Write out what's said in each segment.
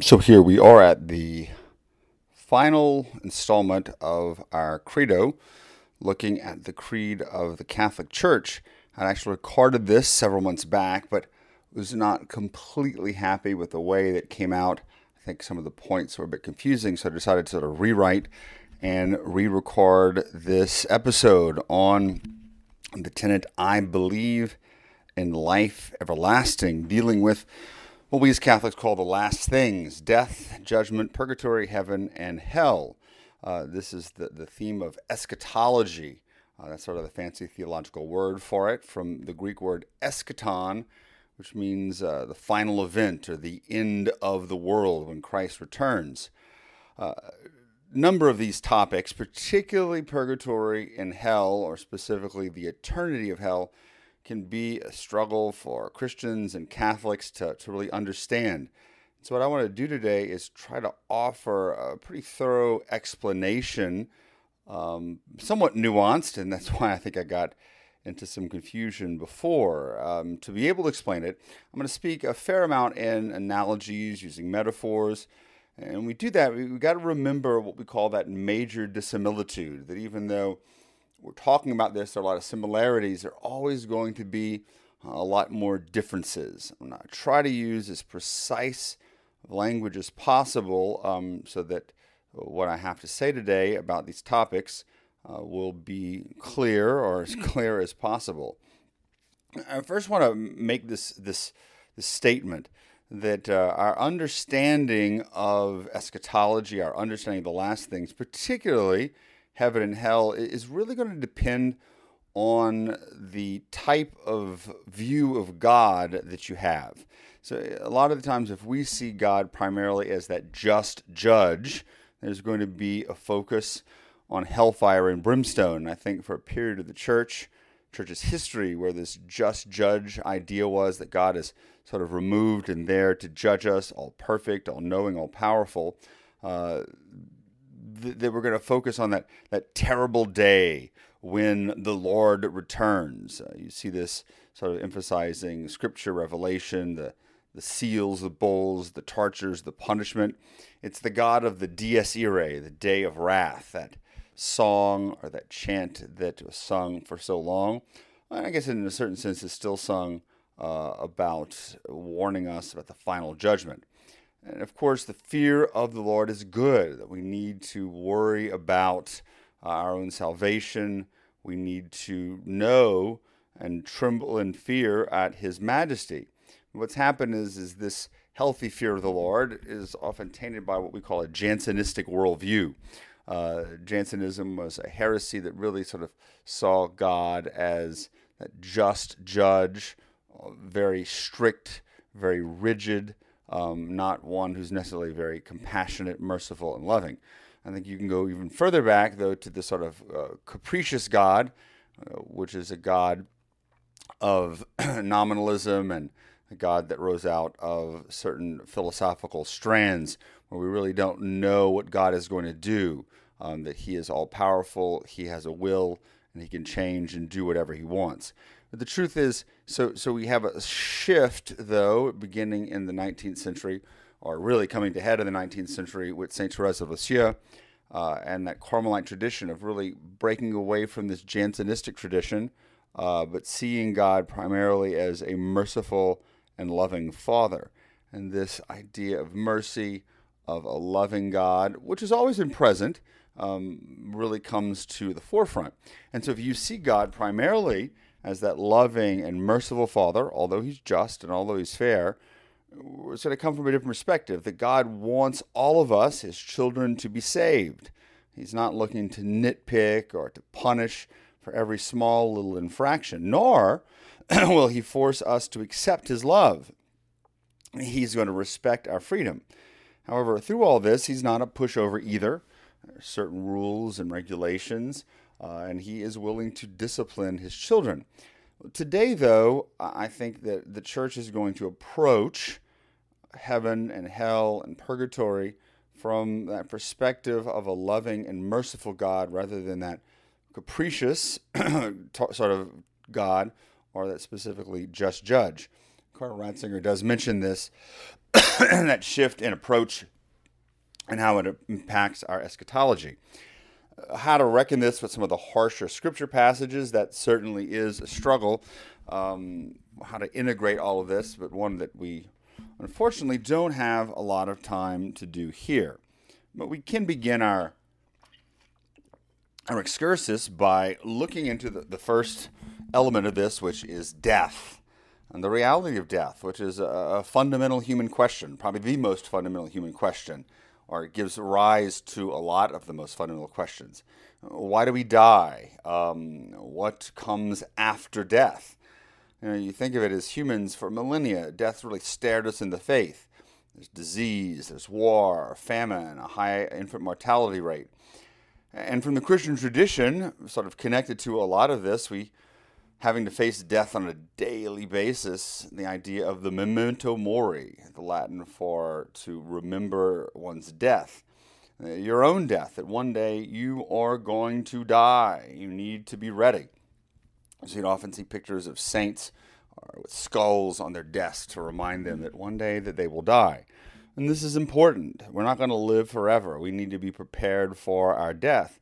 So here we are at the final installment of our credo, looking at the creed of the Catholic Church. I actually recorded this several months back, but was not completely happy with the way that came out. I think some of the points were a bit confusing, so I decided to sort of rewrite and re-record this episode on the tenet I believe in life everlasting, dealing with what we as Catholics call the last things death, judgment, purgatory, heaven, and hell. Uh, this is the, the theme of eschatology. Uh, that's sort of the fancy theological word for it from the Greek word eschaton, which means uh, the final event or the end of the world when Christ returns. A uh, number of these topics, particularly purgatory and hell, or specifically the eternity of hell, can be a struggle for Christians and Catholics to, to really understand. So, what I want to do today is try to offer a pretty thorough explanation, um, somewhat nuanced, and that's why I think I got into some confusion before. Um, to be able to explain it, I'm going to speak a fair amount in analogies, using metaphors. And we do that, we've got to remember what we call that major dissimilitude, that even though we're talking about this, there are a lot of similarities. There are always going to be a lot more differences. I'm going to try to use as precise language as possible um, so that what I have to say today about these topics uh, will be clear or as clear as possible. I first want to make this this this statement that uh, our understanding of eschatology, our understanding of the last things, particularly heaven and hell is really going to depend on the type of view of God that you have. So, a lot of the times, if we see God primarily as that just judge, there's going to be a focus on hellfire and brimstone. I think for a period of the church, church's history, where this just judge idea was that God is sort of removed and there to judge us, all perfect, all knowing, all powerful. Uh, that we're going to focus on that that terrible day when the Lord returns. Uh, you see this sort of emphasizing Scripture, Revelation, the the seals, the bowls, the tortures, the punishment. It's the God of the dies irae, the day of wrath. That song or that chant that was sung for so long. I guess in a certain sense, is still sung uh, about warning us about the final judgment. And of course, the fear of the Lord is good, that we need to worry about our own salvation. We need to know and tremble in fear at His majesty. What's happened is, is this healthy fear of the Lord is often tainted by what we call a Jansenistic worldview. Uh, Jansenism was a heresy that really sort of saw God as that just judge, very strict, very rigid, um, not one who's necessarily very compassionate, merciful, and loving. I think you can go even further back, though, to the sort of uh, capricious God, uh, which is a God of nominalism and a God that rose out of certain philosophical strands where we really don't know what God is going to do, um, that He is all powerful, He has a will, and He can change and do whatever He wants. The truth is, so so we have a shift though, beginning in the 19th century, or really coming to head in the 19th century with Saint Therese of Lisieux, uh, and that Carmelite tradition of really breaking away from this Jansenistic tradition, uh, but seeing God primarily as a merciful and loving Father, and this idea of mercy, of a loving God, which has always been present. Um, really comes to the forefront. And so, if you see God primarily as that loving and merciful Father, although He's just and although He's fair, it's going to come from a different perspective that God wants all of us, His children, to be saved. He's not looking to nitpick or to punish for every small little infraction, nor will He force us to accept His love. He's going to respect our freedom. However, through all this, He's not a pushover either. There are certain rules and regulations uh, and he is willing to discipline his children. Today, though, I think that the church is going to approach heaven and hell and purgatory from that perspective of a loving and merciful God rather than that capricious sort of God or that specifically just judge. Carl Ratzinger does mention this, that shift in approach and how it impacts our eschatology. How to reckon this with some of the harsher scripture passages, that certainly is a struggle. Um, how to integrate all of this, but one that we unfortunately don't have a lot of time to do here. But we can begin our our excursus by looking into the, the first element of this, which is death and the reality of death, which is a, a, fundamental human question, probably the most fundamental human question, or it gives rise to a lot of the most fundamental questions. Why do we die? Um, what comes after death? You know, you think of it as humans for millennia, death really stared us in the face. There's disease, there's war, famine, a high infant mortality rate. And from the Christian tradition, sort of connected to a lot of this, we having to face death on a daily basis, the idea of the memento mori, the Latin for to remember one's death, your own death, that one day you are going to die. You need to be ready. So you'd often see pictures of saints uh, with skulls on their desks to remind them that one day that they will die. And this is important. We're not going to live forever. We need to be prepared for our death.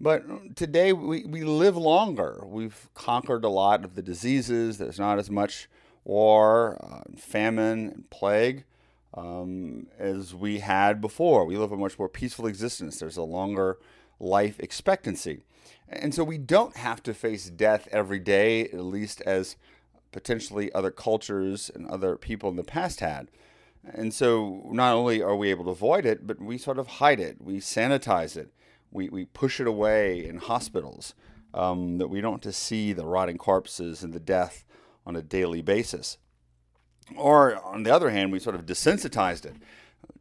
But today we, we live longer. We've conquered a lot of the diseases. There's not as much war, uh, famine, and plague um, as we had before. We live a much more peaceful existence. There's a longer life expectancy. And so we don't have to face death every day, at least as potentially other cultures and other people in the past had. And so not only are we able to avoid it, but we sort of hide it, we sanitize it we, we push it away in hospitals, um, that we don't have to see the rotting corpses and the death on a daily basis. Or, on the other hand, we sort of desensitized it.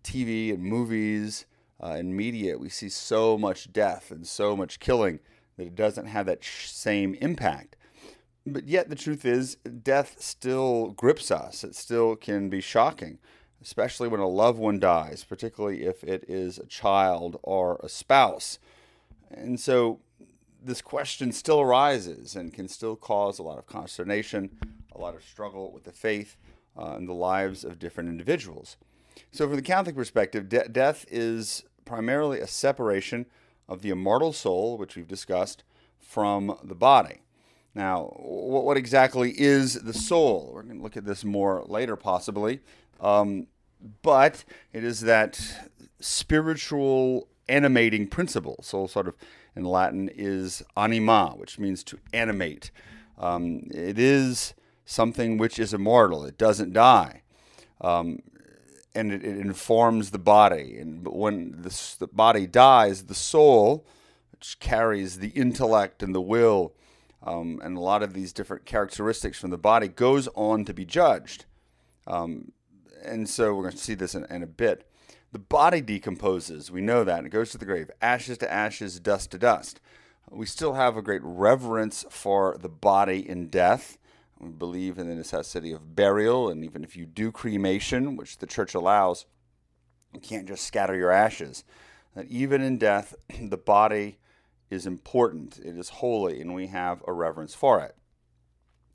TV and movies uh, and media, we see so much death and so much killing that it doesn't have that sh- same impact. But yet, the truth is, death still grips us. It still can be shocking, especially when a loved one dies, particularly if it is a child or a spouse. And so this question still arises and can still cause a lot of consternation, a lot of struggle with the faith uh, the lives of different individuals. So, from the Catholic perspective, de- death is primarily a separation of the immortal soul, which we've discussed, from the body. Now, what exactly is the soul? We're going to look at this more later, possibly. Um, but it is that spiritual animating principle. So, sort of in Latin is anima, which means to animate. Um, it is something which is immortal, it doesn't die. Um, and it, it, informs the body. And when the, the body dies, the soul, which carries the intellect and the will um, and a lot of these different characteristics from the body, goes on to be judged. Um, and so we're going to see this in, in a bit. The body decomposes. We know that. It goes to the grave. Ashes to ashes, dust to dust. We still have a great reverence for the body in death. We believe in the necessity of burial, and even if you do cremation, which the church allows, you can't just scatter your ashes. That even in death, the body is important, it is holy, and we have a reverence for it.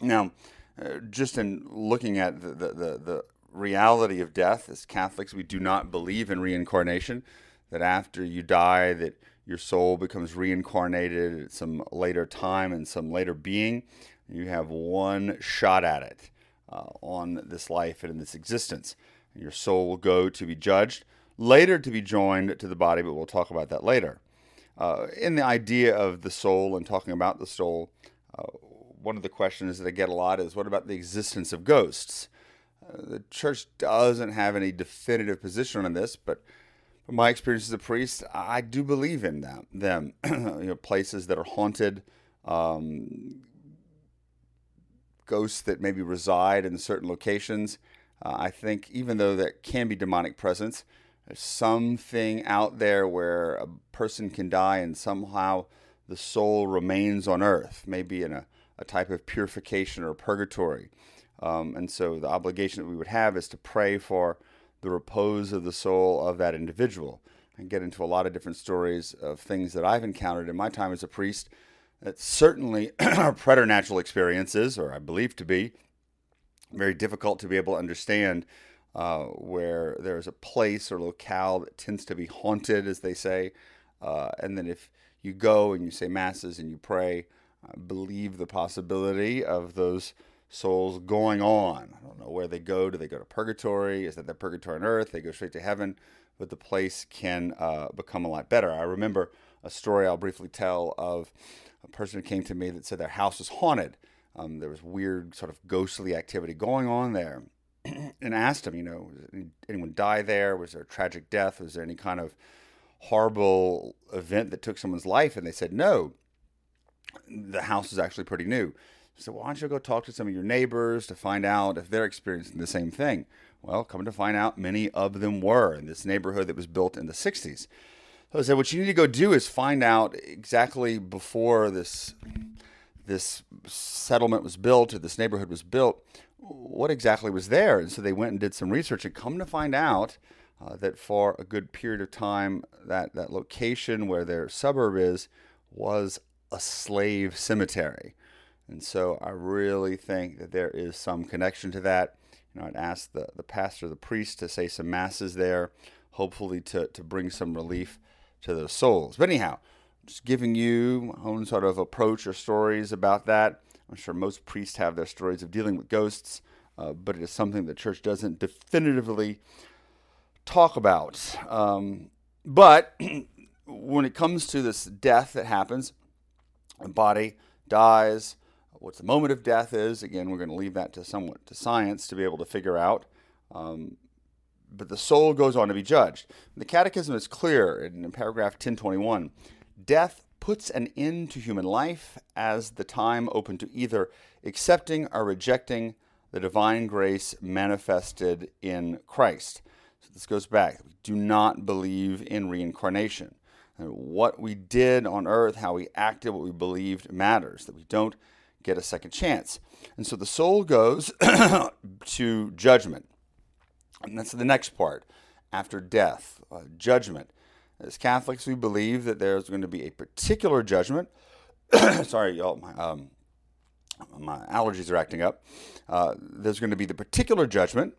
Now, uh, just in looking at the, the, the, the reality of death as Catholics. We do not believe in reincarnation, that after you die, that your soul becomes reincarnated at some later time and some later being. You have one shot at it uh, on this life and in this existence. Your soul will go to be judged, later to be joined to the body, but we'll talk about that later. Uh, in the idea of the soul and talking about the soul, uh, one of the questions that I get a lot is what about the existence of ghosts? The church doesn't have any definitive position on this, but from my experience as a priest, I do believe in them. Them, you know, places that are haunted, um, ghosts that maybe reside in certain locations. Uh, I think even though there can be demonic presence, there's something out there where a person can die and somehow the soul remains on earth, maybe in a, a type of purification or purgatory. Um, and so the obligation that we would have is to pray for the repose of the soul of that individual and get into a lot of different stories of things that I've encountered in my time as a priest that certainly are preternatural experiences, or I believe to be, very difficult to be able to understand uh, where there's a place or locale that tends to be haunted, as they say. Uh, and then if you go and you say masses and you pray, believe the possibility of those souls going on. I don't know where they go. Do they go to purgatory? Is that the purgatory on earth? They go straight to heaven, but the place can uh, become a lot better. I remember a story I'll briefly tell of a person who came to me that said their house was haunted. Um, there was weird, sort of ghostly activity going on there. and asked him, you know, anyone die there? Was there a tragic death? Was there any kind of horrible event that took someone's life? And they said, no. The house is actually pretty new. So why don't you go talk to some of your neighbors to find out if they're experiencing the same thing? Well, coming to find out, many of them were in this neighborhood that was built in the 60s. So I said, what you need to go do is find out exactly before this this settlement was built or this neighborhood was built, what exactly was there. And so they went and did some research and come to find out uh, that for a good period of time, that, that location where their suburb is was a slave cemetery. And so I really think that there is some connection to that. You know, I'd ask the, the pastor, the priest, to say some masses there, hopefully to, to bring some relief to those souls. But anyhow, just giving you my own sort of approach or stories about that. I'm sure most priests have their stories of dealing with ghosts, uh, but it is something the church doesn't definitively talk about. Um, but when it comes to this death that happens, the body dies. What the moment of death is, again, we're going to leave that to somewhat to science to be able to figure out. Um, but the soul goes on to be judged. The Catechism is clear in, in paragraph 1021 Death puts an end to human life as the time open to either accepting or rejecting the divine grace manifested in Christ. So this goes back. We do not believe in reincarnation. And what we did on earth, how we acted, what we believed matters, that we don't get a second chance. And so the soul goes to judgment. And that's the next part after death, uh, judgment. As Catholics, we believe that there's going to be a particular judgment. Sorry, y'all, my, um, my allergies are acting up. Uh, there's going to be the particular judgment,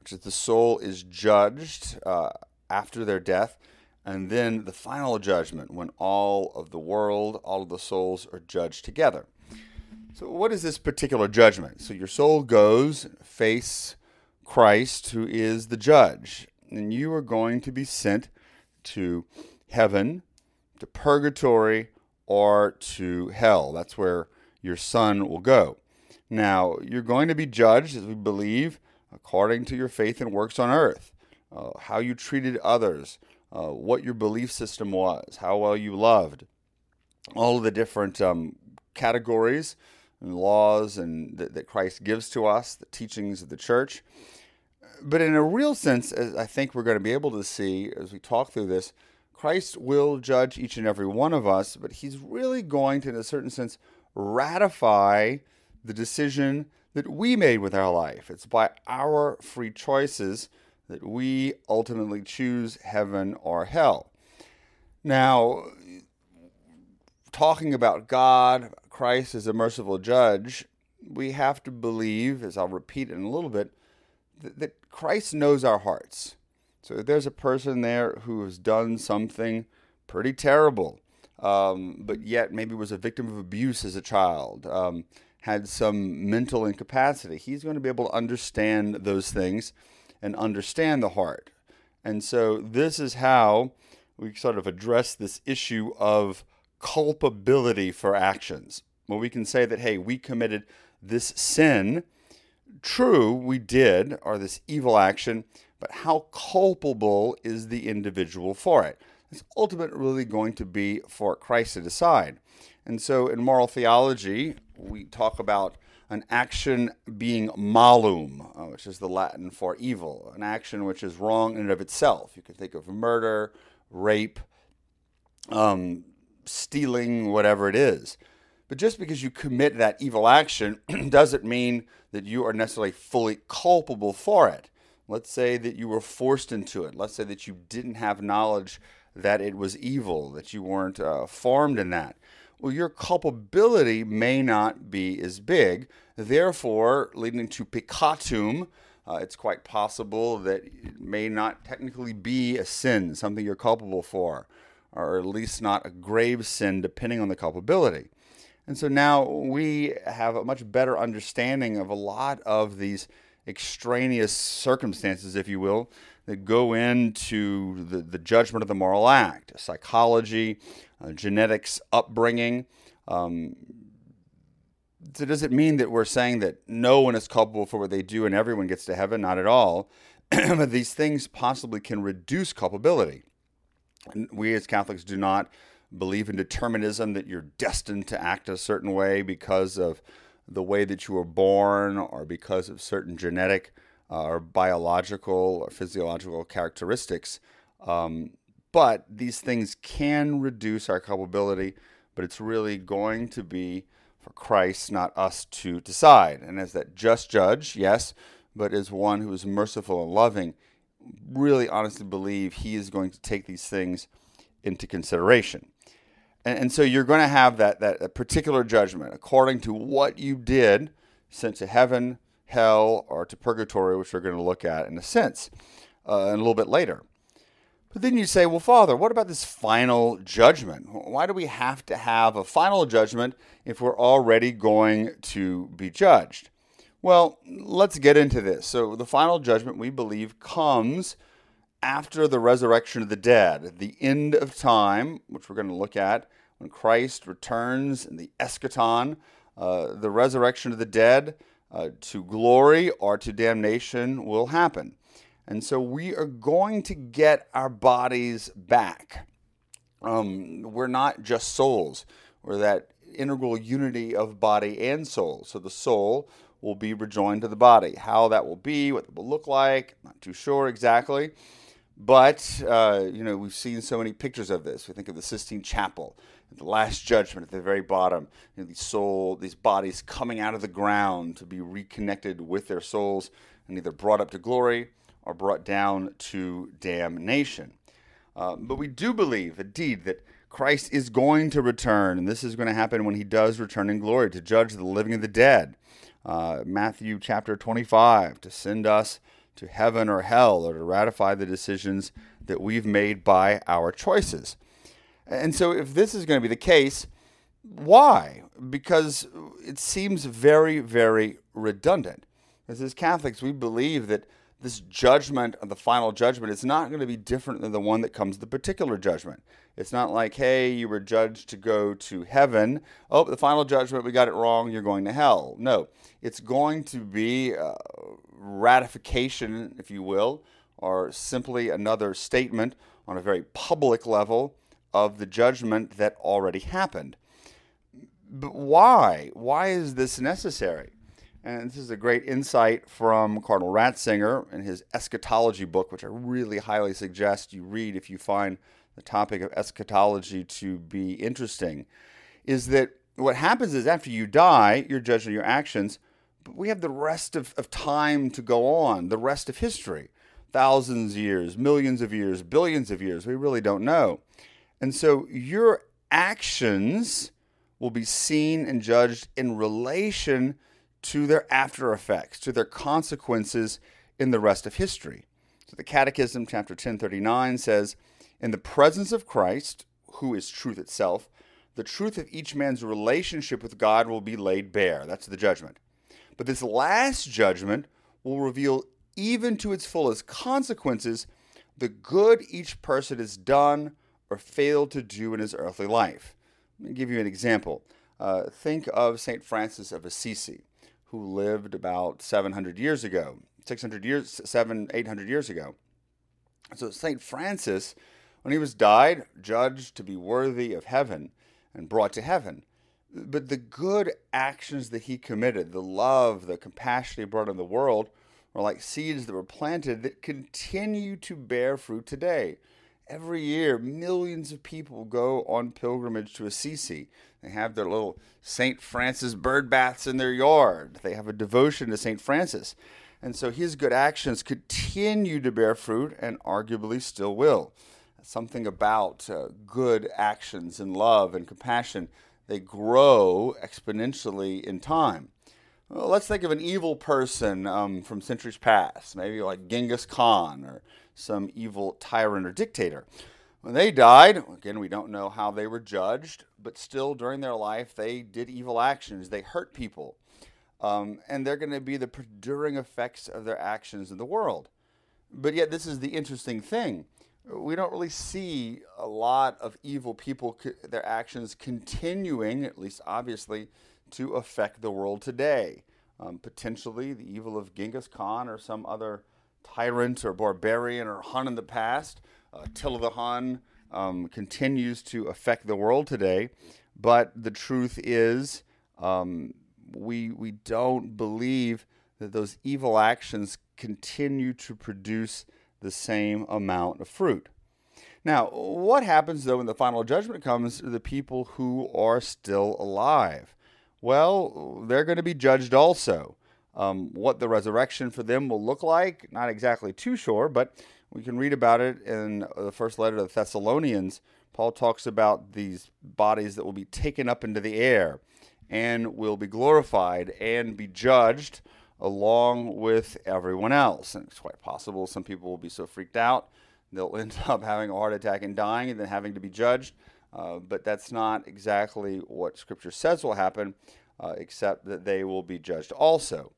which is the soul is judged uh, after their death, and then the final judgment when all of the world, all of the souls are judged together. So, what is this particular judgment? So, your soul goes face Christ, who is the judge, and you are going to be sent to heaven, to purgatory, or to hell. That's where your son will go. Now, you're going to be judged, as we believe, according to your faith and works on earth, uh, how you treated others, uh, what your belief system was, how well you loved, all of the different um, categories and laws and that, that Christ gives to us, the teachings of the church but in a real sense, as I think we're going to be able to see as we talk through this, Christ will judge each and every one of us, but he's really going to, in a certain sense, ratify the decision that we made with our life. It's by our free choices that we ultimately choose heaven or hell. Now, talking about God, Christ is a merciful judge, we have to believe, as I'll repeat in a little bit, that Christ knows our hearts. So if there's a person there who has done something pretty terrible, um, but yet maybe was a victim of abuse as a child, um, had some mental incapacity, he's going to be able to understand those things and understand the heart. And so this is how we sort of address this issue of culpability for actions. Well, we can say that, hey, we committed this sin True, we did, or this evil action, but how culpable is the individual for it? It's ultimately really going to be for Christ to decide. And so in moral theology, we talk about an action being malum, uh, which is the Latin for evil, an action which is wrong in and of itself. You can think of murder, rape, um, stealing, whatever it is. But just because you commit that evil action doesn't mean that you are necessarily fully culpable for it. Let's say that you were forced into it. Let's say that you didn't have knowledge that it was evil, that you weren't uh, formed in that. well, your culpability may not be as big, therefore, leading to peccatum. Uh, it's quite possible that it may not technically be a sin, something you're culpable for, or at least not a grave sin, depending on the culpability. And so now we have a much better understanding of a lot of these extraneous circumstances, if you will, that go into the, the judgment of the moral act psychology, uh, genetics, upbringing. Um, so does it mean that we're saying that no one is culpable for what they do and everyone gets to heaven? Not at all. but these things possibly can reduce culpability. We as Catholics do not believe in determinism that you're destined to act a certain way because of the way that you were born or because of certain genetic uh, or biological or physiological characteristics. Um, but these things can reduce our culpability, but it's really going to be for Christ, not us, to decide. And as that just judge, yes, but as one who is merciful and loving, really honestly believe he is going to take these things into consideration. And, and so you're going to have that, that particular judgment according to what you did sent to heaven, hell, or to purgatory, which we're going to look at in a sense uh, a little bit later. But then you say, well, Father, what about this final judgment? Why do we have to have a final judgment if we're already going to be judged? Well, let's get into this. So, the final judgment we believe comes after the resurrection of the dead, the end of time, which we're going to look at when Christ returns in the eschaton, uh, the resurrection of the dead uh, to glory or to damnation will happen. And so we are going to get our bodies back. Um, we're not just souls, we're that integral unity of body and soul. So the soul will be rejoined to the body. How that will be, what it will look like, not too sure exactly. But, uh, you know, we've seen so many pictures of this. We think of the Sistine Chapel, the Last Judgment at the very bottom. You know, these soul, these bodies coming out of the ground to be reconnected with their souls and either brought up to glory or brought down to damnation. Uh, but we do believe, indeed, that Christ is going to return, and this is going to happen when he does return in glory to judge the living and the dead. Uh, Matthew chapter 25, to send us to heaven or hell or to ratify the decisions that we've made by our choices. And so, if this is going to be the case, why? Because it seems very, very redundant. As, Catholics, we believe that this judgment, the final judgment, is not going to be different than the one that comes the particular judgment. It's not like, hey, you were judged to go to heaven. Oh, the final judgment, we got it wrong, you're going to hell. No, it's going to be uh, ratification, if you will, or simply another statement on a very public level of the judgment that already happened. But why? Why is this necessary? And this is a great insight from Cardinal Ratzinger in his eschatology book, which I really highly suggest you read if you find the topic of eschatology to be interesting. Is that what happens is after you die, you're judged on your actions, but we have the rest of, of time to go on, the rest of history thousands of years, millions of years, billions of years. We really don't know. And so your actions will be seen and judged in relation to their after effects, to their consequences in the rest of history. So the Catechism, chapter 1039, says, In the presence of Christ, who is truth itself, the truth of each man's relationship with God will be laid bare. That's the judgment. But this last judgment will reveal, even to its fullest consequences, the good each person has done or failed to do in his earthly life. Let me give you an example. Uh, think of St. Francis of Assisi who lived about 700 years ago, 600 years, seven, 800 years ago. So St. Francis, when he was died, judged to be worthy of heaven and brought to heaven. But the good actions that he committed, the love, the compassion he brought in the world, are like seeds that were planted that continue to bear fruit today. Every year, millions of people go on pilgrimage to Assisi. They have their little St. Francis bird baths in their yard. They have a devotion to St. Francis. And so his good actions continue to bear fruit and arguably still will. Something about uh, good actions and love and compassion they grow exponentially in time. Well, let's think of an evil person um, from centuries past, maybe like Genghis Khan or some evil tyrant or dictator. When they died, again, we don't know how they were judged, but still during their life, they did evil actions. They hurt people. Um, and they're going to be the perduring effects of their actions in the world. But yet, this is the interesting thing. We don't really see a lot of evil people, their actions continuing, at least obviously, to affect the world today. Um, potentially, the evil of Genghis Khan or some other tyrant or barbarian or Hun in the past uh, Attila the Hun um, continues to affect the world today. But the truth is, um, we, we don't believe that those evil actions continue to produce the same amount of fruit. Now, what happens though when the final judgment comes to the people who are still alive? Well, they're going to be judged also. Um, what the resurrection for them will look like, not exactly too sure, but we can read about it in the first letter to the Thessalonians. Paul talks about these bodies that will be taken up into the air and will be glorified and be judged along with everyone else. And it's quite possible some people will be so freaked out they'll end up having a heart attack and dying and then having to be judged. Uh, but that's not exactly what Scripture says will happen, uh, except that they will be judged also.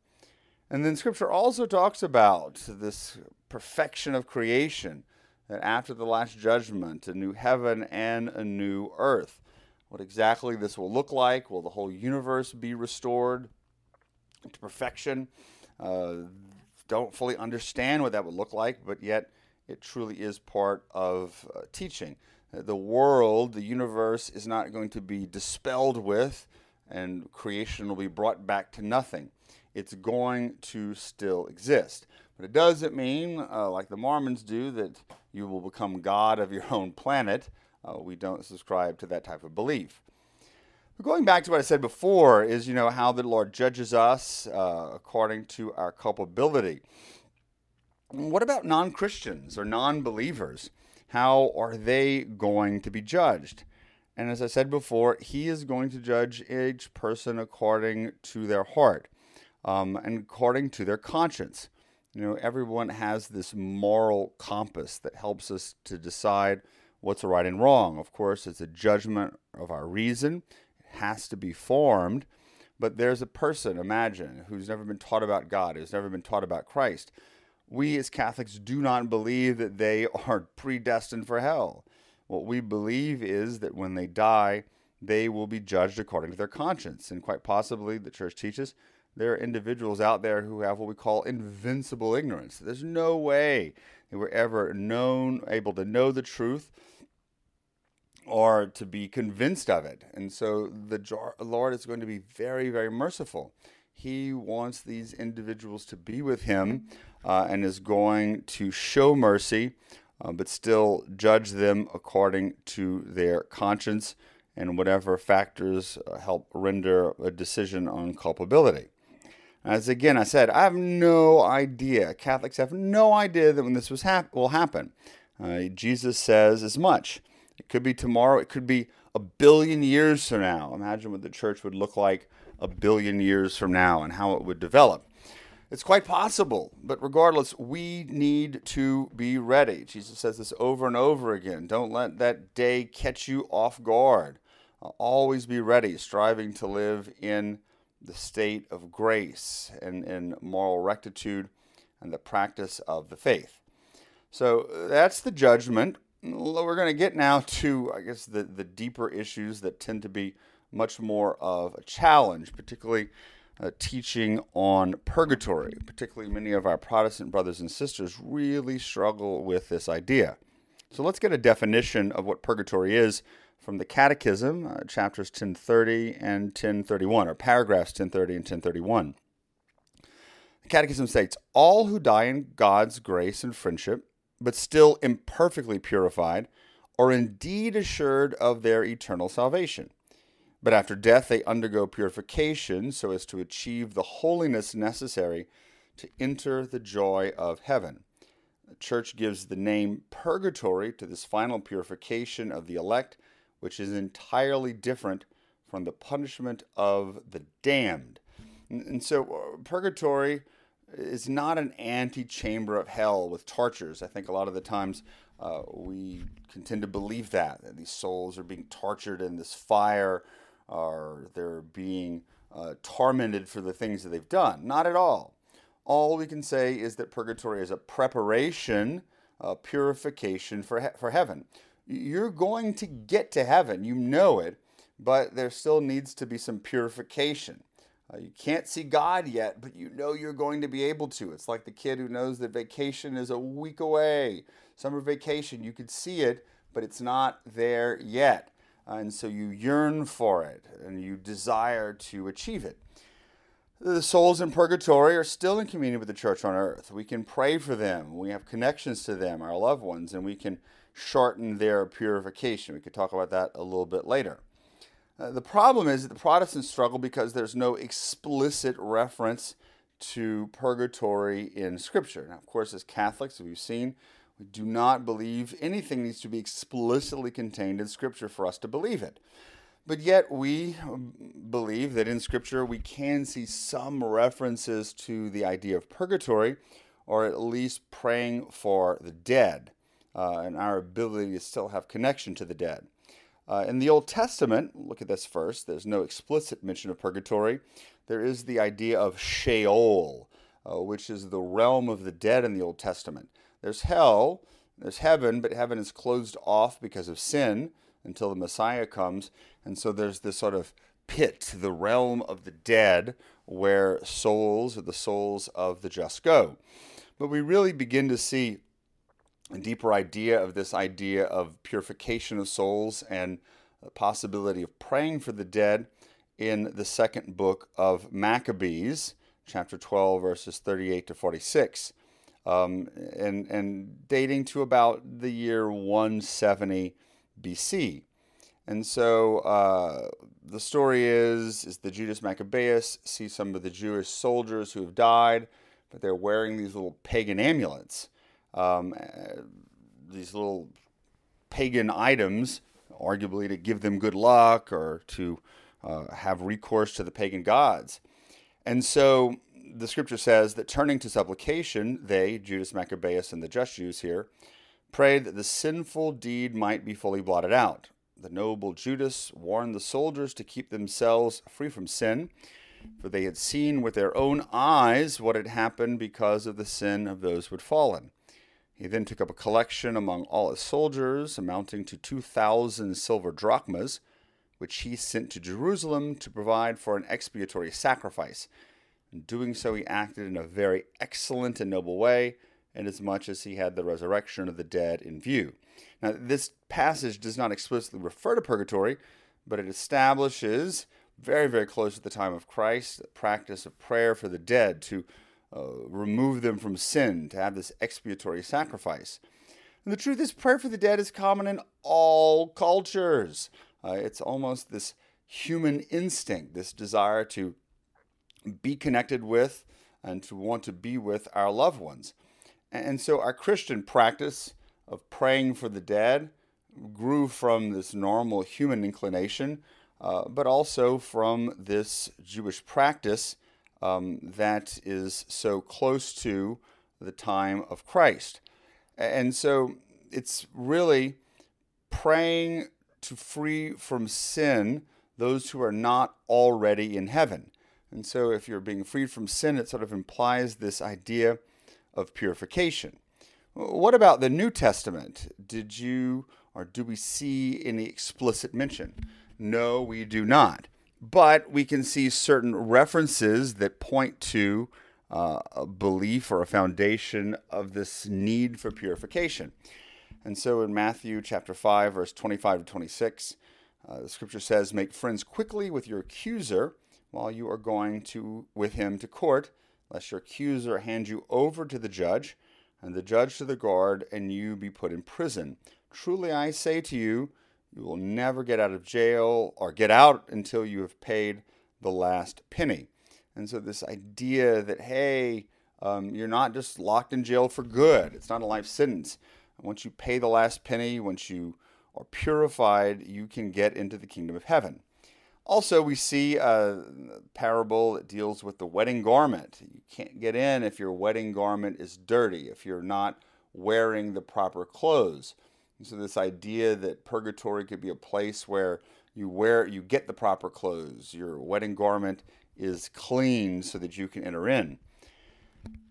And then Scripture also talks about this perfection of creation, that after the last judgment, a new heaven and a new earth. What exactly this will look like? Will the whole universe be restored to perfection? Uh, don't fully understand what that would look like, but yet it truly is part of uh, teaching. The world, the universe, is not going to be dispelled with, and creation will be brought back to nothing it's going to still exist. But it doesn't mean, uh, like the Mormons do, that you will become God of your own planet. Uh, we don't subscribe to that type of belief. But going back to what I said before, is you know how the Lord judges us uh, according to our culpability. What about non Christians or non believers? How are they going to be judged? And as I said before, He is going to judge each person according to their heart um, and according to their conscience. You know, everyone has this moral compass that helps us to decide what's right and wrong. Of course, it's a judgment of our reason, it has to be formed. But there's a person, imagine, who's never been taught about God, who's never been taught about Christ. We as Catholics do not believe that they are predestined for hell. What we believe is that when they die, they will be judged according to their conscience. And quite possibly, the church teaches there are individuals out there who have what we call invincible ignorance. There's no way they were ever known, able to know the truth or to be convinced of it. And so the Lord is going to be very, very merciful. He wants these individuals to be with Him uh, and is going to show mercy, uh, but still judge them according to their conscience and whatever factors uh, help render a decision on culpability. As again, I said, I have no idea. Catholics have no idea that when this was hap- will happen. Uh, Jesus says as much. It could be tomorrow. It could be a billion years from now. Imagine what the church would look like a billion years from now and how it would develop. It's quite possible, but regardless, we need to be ready. Jesus says this over and over again. Don't let that day catch you off guard. Always be ready, striving to live in the state of grace and, and moral rectitude and the practice of the faith. So that's the judgment. We're going to get now to, I guess, the, the deeper issues that tend to be much more of a challenge, particularly uh, teaching on purgatory. Particularly, many of our Protestant brothers and sisters really struggle with this idea. So let's get a definition of what purgatory is from the Catechism, uh, chapters 1030 and 1031, or paragraphs 1030 and 1031. The Catechism states All who die in God's grace and friendship, but still imperfectly purified, are indeed assured of their eternal salvation. But after death, they undergo purification so as to achieve the holiness necessary to enter the joy of heaven. The Church gives the name purgatory to this final purification of the elect which is entirely different from the punishment of the damned. And, so, uh, purgatory is not an antechamber of hell with tortures. I think a lot of the times uh, we can tend to believe that, that these souls are being tortured in this fire or they're being uh, tormented for the things that they've done. Not at all. All we can say is that purgatory is a preparation, a purification for, he- for heaven. You're going to get to heaven, you know it, but there still needs to be some purification. Uh, you can't see God yet, but you know you're going to be able to. It's like the kid who knows that vacation is a week away. Summer vacation, you could see it, but it's not there yet. Uh, and so you yearn for it and you desire to achieve it. The souls in purgatory are still in communion with the church on earth. We can pray for them. We have connections to them, our loved ones, and we can shorten their purification. We could talk about that a little bit later. Uh, the problem is that the Protestants struggle because there's no explicit reference to purgatory in Scripture. Now, of course, as Catholics, we've seen, we do not believe anything needs to be explicitly contained in Scripture for us to believe it. But yet, we um, believe that in Scripture we can see some references to the idea of purgatory, or at least praying for the dead, uh, and our ability to still have connection to the dead. Uh, in the Old Testament, look at this first, there's no explicit mention of purgatory. There is the idea of Sheol, uh, which is the realm of the dead in the Old Testament. There's hell, there's heaven, but heaven is closed off because of sin until the Messiah comes. And so there's this sort of pit, the realm of the dead, where souls or the souls of the just go. But we really begin to see deeper idea of this idea of purification of souls and the possibility of praying for the dead in the second book of Maccabees, chapter 12, verses 38 to 46, um, and, and dating to about the year 170 BC. And so uh, the story is is that Judas Maccabeus sees some of the Jewish soldiers who have died, but they're wearing these little pagan amulets um, uh, these little pagan items, arguably to give them good luck or to uh, have recourse to the pagan gods. And so the scripture says that turning to supplication, they, Judas Maccabeus and the just Jews here, prayed that the sinful deed might be fully blotted out. The noble Judas warned the soldiers to keep themselves free from sin, for they had seen with their own eyes what had happened because of the sin of those who had fallen. He then took up a collection among all his soldiers, amounting to 2,000 silver drachmas, which he sent to Jerusalem to provide for an expiatory sacrifice. In doing so, he acted in a very excellent and noble way, inasmuch as he had the resurrection of the dead in view. Now, this passage does not explicitly refer to purgatory, but it establishes, very, very close to the time of Christ, the practice of prayer for the dead to uh, remove them from sin, to have this expiatory sacrifice. And the truth is, prayer for the dead is common in all cultures. Uh, it's almost this human instinct, this desire to be connected with and to want to be with our loved ones. And so, our Christian practice of praying for the dead grew from this normal human inclination, uh, but also from this Jewish practice um, that is so close to the time of Christ. And so it's really praying to free from sin those who are not already in heaven. And so if you're being freed from sin, it sort of implies this idea of purification. What about the New Testament? Did you or do we see any explicit mention? No, we do not but we can see certain references that point to uh, a belief or a foundation of this need for purification. And so in Matthew chapter 5, verse 25 to 26, uh, the scripture says, Make friends quickly with your accuser while you are going to with him to court, lest your accuser hand you over to the judge, and the judge to the guard, and you be put in prison. Truly I say to you, you will never get out of jail or get out until you have paid the last penny. And so, this idea that, hey, um, you're not just locked in jail for good, it's not a life sentence. Once you pay the last penny, once you are purified, you can get into the kingdom of heaven. Also, we see a parable that deals with the wedding garment. You can't get in if your wedding garment is dirty, if you're not wearing the proper clothes. And so, this idea that purgatory could be a place where you wear, you get the proper clothes, your wedding garment is clean so that you can enter in.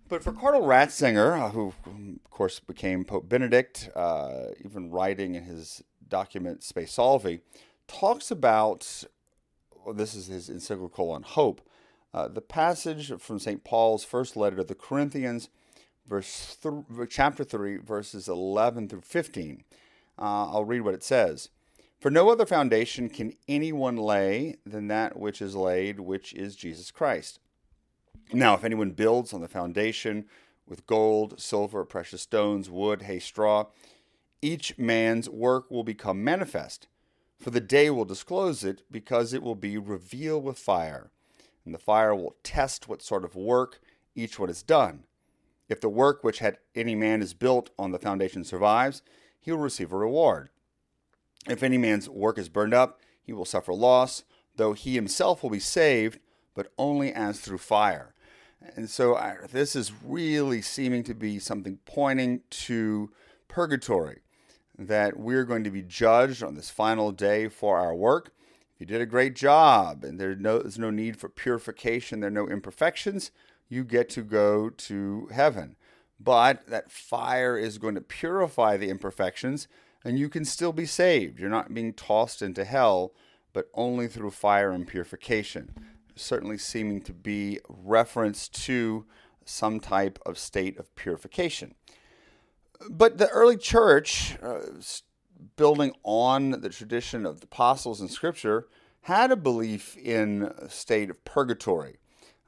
But for Cardinal Ratzinger, uh, who of course became Pope Benedict, uh, even writing in his document Spe Salvi, talks about well, this is his encyclical on hope. Uh, the passage from St. Paul's first letter to the Corinthians, verse th- chapter 3, verses 11 through 15. Uh, I'll read what it says. For no other foundation can anyone lay than that which is laid, which is Jesus Christ. Now, if anyone builds on the foundation with gold, silver, precious stones, wood, hay, straw, each man's work will become manifest, for the day will disclose it, because it will be revealed with fire. And the fire will test what sort of work each one has done. If the work which had any man is built on the foundation survives, he will receive a reward. If any man's work is burned up, he will suffer loss, though he himself will be saved, but only as through fire. And so I, this is really seeming to be something pointing to purgatory, that we're going to be judged on this final day for our work. If you did a great job and there's no, there's no need for purification, there are no imperfections, you get to go to heaven. But that fire is going to purify the imperfections, and you can still be saved. You're not being tossed into hell, but only through fire and purification certainly seeming to be reference to some type of state of purification. But the early church, uh, building on the tradition of the apostles and scripture, had a belief in a state of purgatory.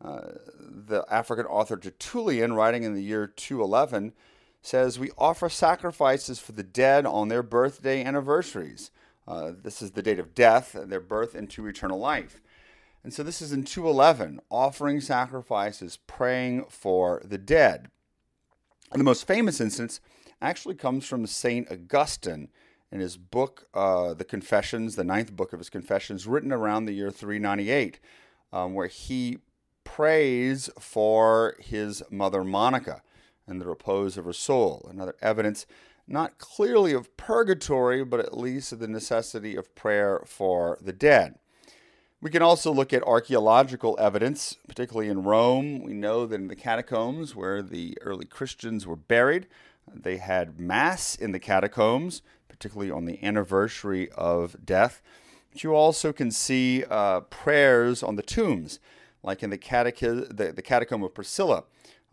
Uh, the African author Tertullian, writing in the year 211, says, We offer sacrifices for the dead on their birthday anniversaries. Uh, this is the date of death, their birth into eternal life. And so this is in 211, offering sacrifices, praying for the dead. And the most famous instance actually comes from St. Augustine in his book, uh, The Confessions, the ninth book of his Confessions, written around the year 398, um, where he prays for his mother Monica and the repose of her soul. Another evidence, not clearly of purgatory, but at least of the necessity of prayer for the dead. We can also look at archaeological evidence, particularly in Rome. We know that in the catacombs where the early Christians were buried, they had Mass in the catacombs, particularly on the anniversary of death. But you also can see uh, prayers on the tombs, like in the, catechi- the, the catacomb of Priscilla.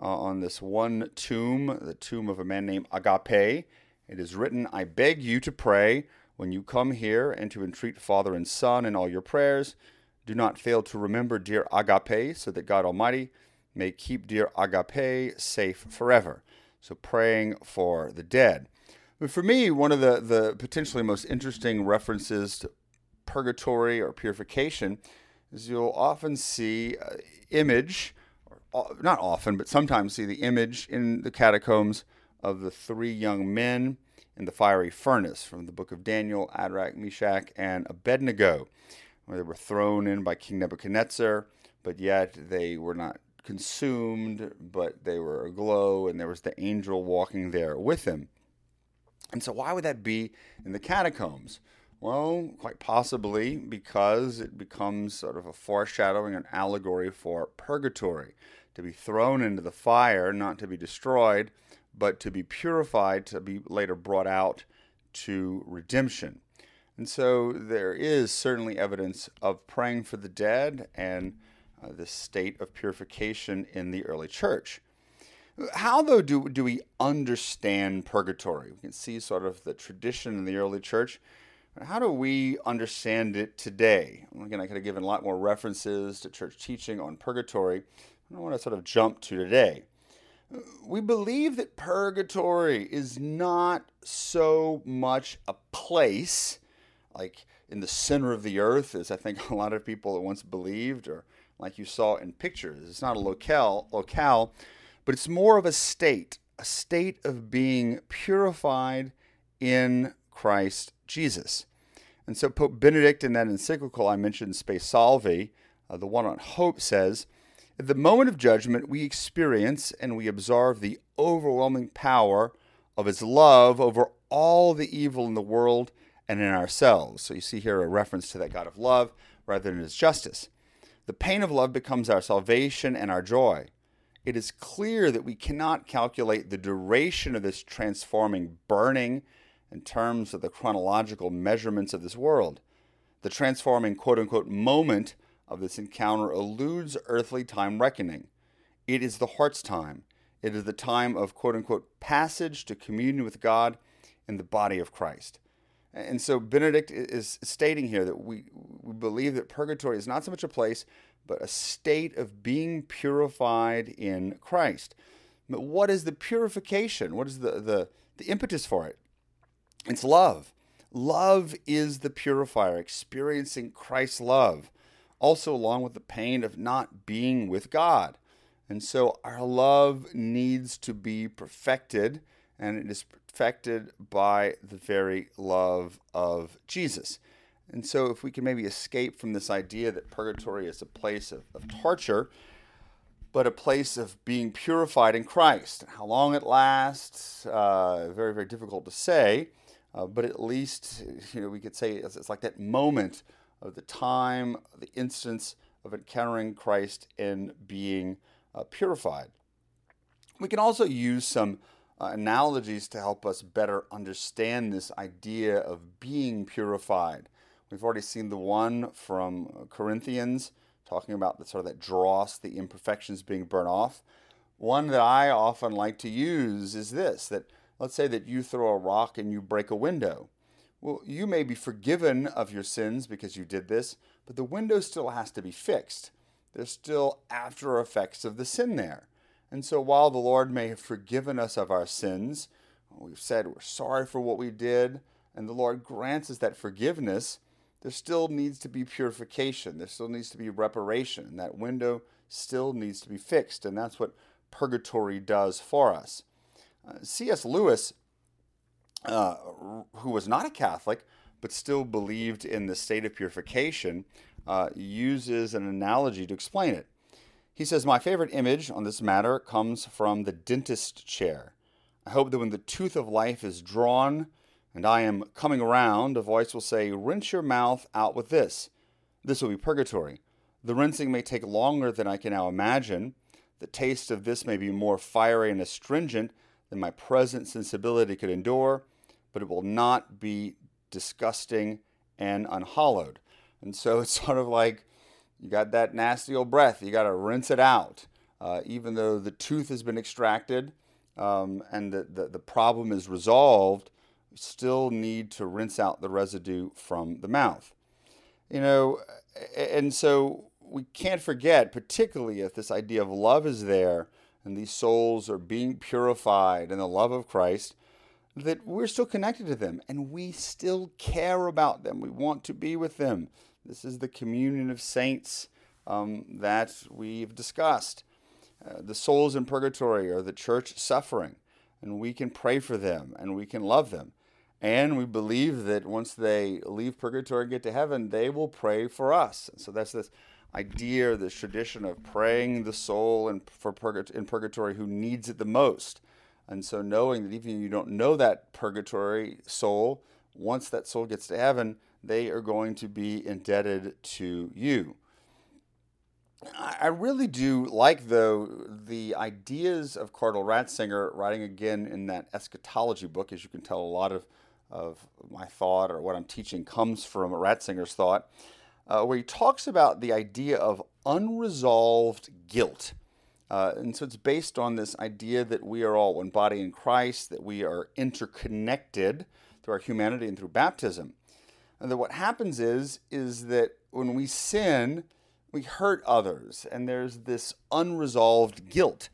Uh, on this one tomb, the tomb of a man named Agape, it is written, I beg you to pray when you come here and to entreat Father and Son in all your prayers do not fail to remember dear Agape so that God Almighty may keep dear Agape safe forever. So praying for the dead. But for me, one of the, the potentially most interesting references to purgatory or purification is you'll often see uh, image, or not often, but sometimes see the image in the catacombs of the three young men in the fiery furnace from the book of Daniel, Shadrach, Meshach, and Abednego where they were thrown in by King Nebuchadnezzar, but yet they were not consumed, but they were aglow, and there was the angel walking there with him. And so, why would that be in the catacombs? Well, quite possibly because it becomes sort of a foreshadowing, an allegory for purgatory to be thrown into the fire, not to be destroyed, but to be purified, to be later brought out to redemption. And so there is certainly evidence of praying for the dead and uh, this state of purification in the early church. How, though, do, do we understand purgatory? We can see sort of the tradition in the early church. How do we understand it today? Again, I could have given a lot more references to church teaching on purgatory. I want to sort of jump to today. We believe that purgatory is not so much a place like in the center of the earth, as I think a lot of people once believed, or like you saw in pictures. It's not a locale, locale, but it's more of a state, a state of being purified in Christ Jesus. And so Pope Benedict, in that encyclical I mentioned, Spe Salvi, uh, the one on hope, says At the moment of judgment, we experience and we observe the overwhelming power of his love over all the evil in the world and in ourselves. So you see here a reference to that God of love rather than his justice. The pain of love becomes our salvation and our joy. It is clear that we cannot calculate the duration of this transforming burning in terms of the chronological measurements of this world. The transforming quote unquote moment of this encounter eludes earthly time reckoning. It is the heart's time. It is the time of quote unquote passage to communion with God in the body of Christ. And so Benedict is stating here that we, we believe that purgatory is not so much a place, but a state of being purified in Christ. But what is the purification? What is the, the, the impetus for it? It's love. Love is the purifier, experiencing Christ's love, also along with the pain of not being with God. And so our love needs to be perfected, and it is perfected by the very love of Jesus. And so, if we can maybe escape from this idea that purgatory is a place of, of torture, but a place of being purified in Christ. How long it lasts, uh, very, very difficult to say. Uh, but at least, you know, we could say it's, it's, like that moment of the time, the instance of encountering Christ and being uh, purified. We can also use some uh, analogies to help us better understand this idea of being purified. We've already seen the one from Corinthians talking about the sort of that dross, the imperfections being burnt off. One that I often like to use is this that Let's say that you throw a rock and you break a window. Well, you may be forgiven of your sins because you did this, but the window still has to be fixed. There's still after effects of the sin there. And so while the Lord may have forgiven us of our sins, we've said we're sorry for what we did, and the Lord grants us that forgiveness, there still needs to be purification. There still needs to be reparation. That window still needs to be fixed. And that's what purgatory does for us. C.S. Lewis, uh, who was not a Catholic but still believed in the state of purification, uh, uses an analogy to explain it. He says, My favorite image on this matter comes from the dentist chair. I hope that when the tooth of life is drawn and I am coming around, a voice will say, Rinse your mouth out with this. This will be purgatory. The rinsing may take longer than I can now imagine. The taste of this may be more fiery and astringent than my present sensibility could endure, but it will not be disgusting and unhallowed. And so it's sort of like you got that nasty old breath, you got to rinse it out. Uh, even though the tooth has been extracted um, and the, the, the problem is resolved, still need to rinse out the residue from the mouth. You know, and so we can't forget, particularly if this idea of love is there, and these souls are being purified in the love of Christ, that we're still connected to them and we still care about them. We want to be with them. This is the communion of saints um, that we've discussed. Uh, the souls in purgatory are the church suffering, and we can pray for them and we can love them. And we believe that once they leave purgatory and get to heaven, they will pray for us. So that's this idea, this tradition of praying the soul in, for in purgatory who needs it the most. And so, knowing that even if you don't know that purgatory soul, once that soul gets to heaven, they are going to be indebted to you. I really do like, though, the ideas of Cardinal Ratzinger writing again in that eschatology book. As you can tell, a lot of, of my thought or what I'm teaching comes from Ratzinger's thought uh, where he talks about the idea of unresolved guilt. Uh, and so it's based on this idea that we are all one body in Christ, that we are interconnected through our humanity and through baptism. And that what happens is, is that when we sin, we hurt others, and there's this unresolved guilt.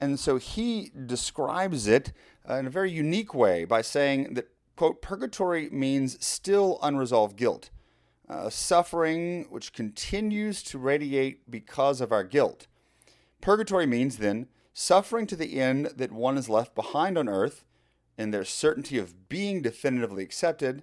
And so he describes it uh, in a very unique way by saying that, quote, purgatory means still unresolved guilt uh, suffering which continues to radiate because of our guilt. Purgatory means then suffering to the end that one is left behind on earth in their certainty of being definitively accepted,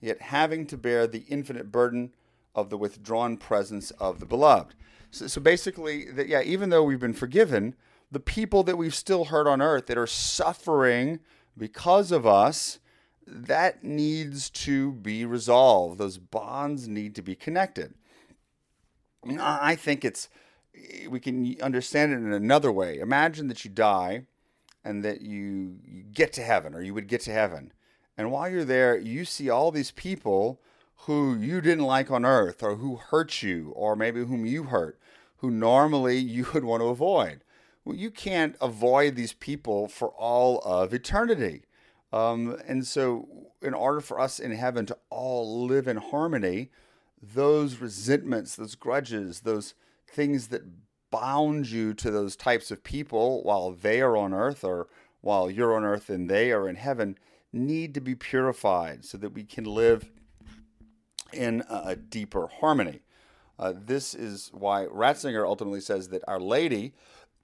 yet having to bear the infinite burden of the withdrawn presence of the beloved. So, so basically, that yeah, even though we've been forgiven, the people that we've still hurt on earth that are suffering because of us, that needs to be resolved. Those bonds need to be connected. I think it's we can understand it in another way. Imagine that you die and that you, you get to heaven or you would get to heaven. And while you're there, you see all these people who you didn't like on earth or who hurt you or maybe whom you hurt, who normally you would want to avoid. Well, you can't avoid these people for all of eternity. Um, and so, in order for us in heaven to all live in harmony, those resentments, those grudges, those things that bound you to those types of people while they are on earth or while you're on earth and they are in heaven need to be purified so that we can live in a deeper harmony. Uh, this is why Ratzinger ultimately says that Our Lady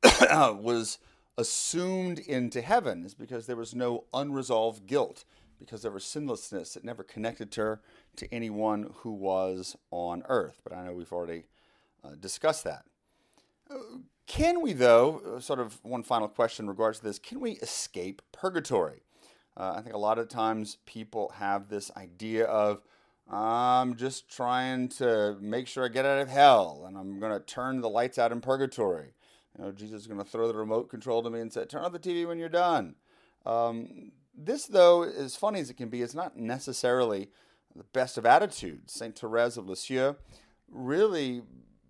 was assumed into heaven, is because there was no unresolved guilt, because there was sinlessness that never connected her to anyone who was on earth. But I know we've already uh, discussed that. Can we, though, uh, sort of one final question in regards to this, can we escape purgatory? Uh, I think a lot of times people have this idea of, I'm just trying to make sure I get out of hell and I'm going to turn the lights out in purgatory. You know, Jesus is going to throw the remote control to me and say, Turn off the TV when you're done. Um, this, though, as funny as it can be, is not necessarily the best of attitudes. St. Therese of Lisieux really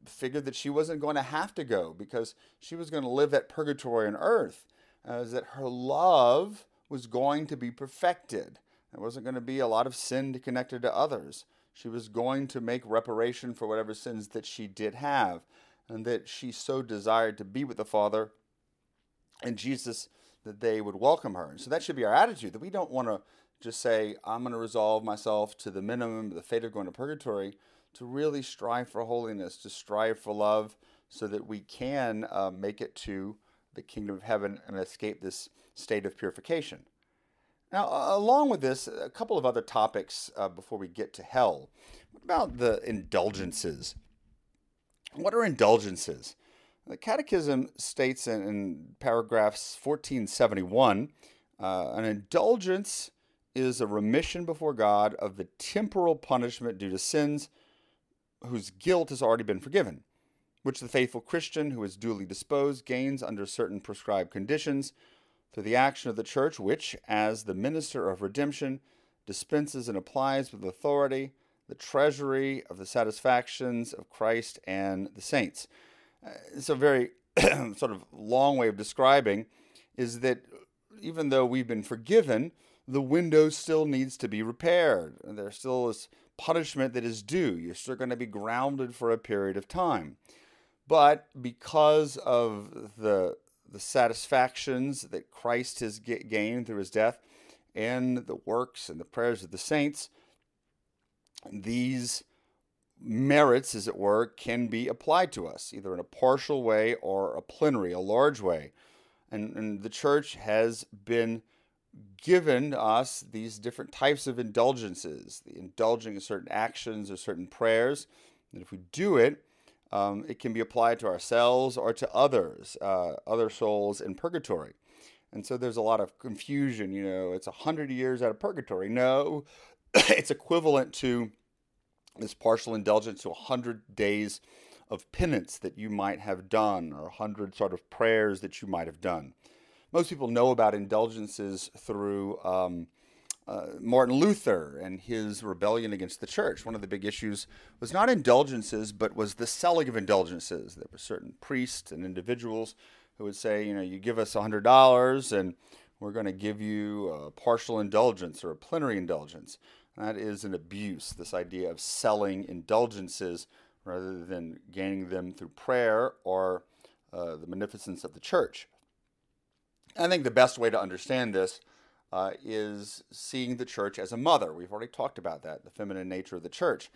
figured that she wasn't going to have to go because she was going to live that purgatory on earth, uh, that her love was going to be perfected. There wasn't going to be a lot of sin connected to others. She was going to make reparation for whatever sins that she did have, and that she so desired to be with the Father and Jesus that they would welcome her. And so that should be our attitude that we don't want to just say, I'm going to resolve myself to the minimum, the fate of going to purgatory, to really strive for holiness, to strive for love, so that we can uh, make it to the kingdom of heaven and escape this state of purification. Now, along with this, a couple of other topics uh, before we get to hell. What about the indulgences? What are indulgences? The Catechism states in, in paragraphs 1471 uh, an indulgence is a remission before God of the temporal punishment due to sins whose guilt has already been forgiven, which the faithful Christian who is duly disposed gains under certain prescribed conditions through the action of the Church, which, as the minister of redemption, dispenses and applies with authority the treasury of the satisfactions of Christ and the saints. Uh, it's a very sort of long way of describing is that even though we've been forgiven, the window still needs to be repaired. There still is punishment that is due. You're still going to be grounded for a period of time. But because of the the satisfactions that Christ has gained through his death and the works and the prayers of the saints, these merits, as it were, can be applied to us, either in a partial way or a plenary, a large way. And, and the church has been given us these different types of indulgences, the indulging in certain actions or certain prayers. And if we do it, um, it can be applied to ourselves or to others, uh, other souls in purgatory. And so there's a lot of confusion. You know, it's a hundred years out of purgatory. No, it's equivalent to this partial indulgence to a hundred days of penance that you might have done, or a hundred sort of prayers that you might have done. Most people know about indulgences through um, uh, Martin Luther and his rebellion against the church. One of the big issues was not indulgences, but was the selling of indulgences. There were certain priests and individuals who would say, you know, you give us $100 and we're going to give you a partial indulgence or a plenary indulgence. That is an abuse, this idea of selling indulgences rather than gaining them through prayer or uh, the beneficence of the church. I think the best way to understand this uh, is seeing the church as a mother. We've already talked about that, the feminine nature of the church.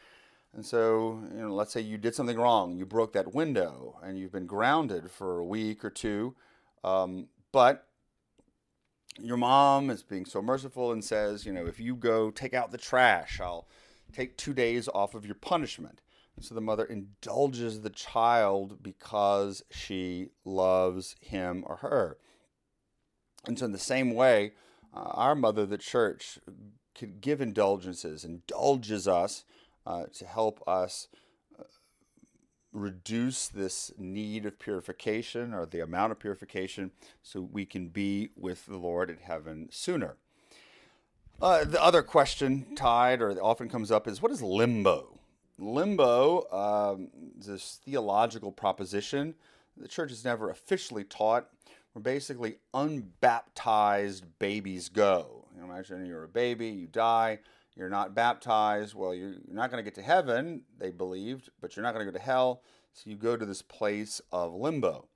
And so, you know, let's say you did something wrong, you broke that window, and you've been grounded for a week or two. Um, but your mom is being so merciful and says, you know, if you go take out the trash, I'll take two days off of your punishment. And so the mother indulges the child because she loves him or her. And so, in the same way, uh, our mother, the church, can give indulgences, indulges us uh, to help us reduce this need of purification or the amount of purification so we can be with the Lord in heaven sooner. Uh, the other question tied or often comes up is what is limbo? Limbo um, is this theological proposition the church has never officially taught where basically unbaptized babies go. You know, imagine you're a baby, you die, you're not baptized. Well, you're, not going to get to heaven, they believed, but you're not going to go to hell. So you go to this place of limbo.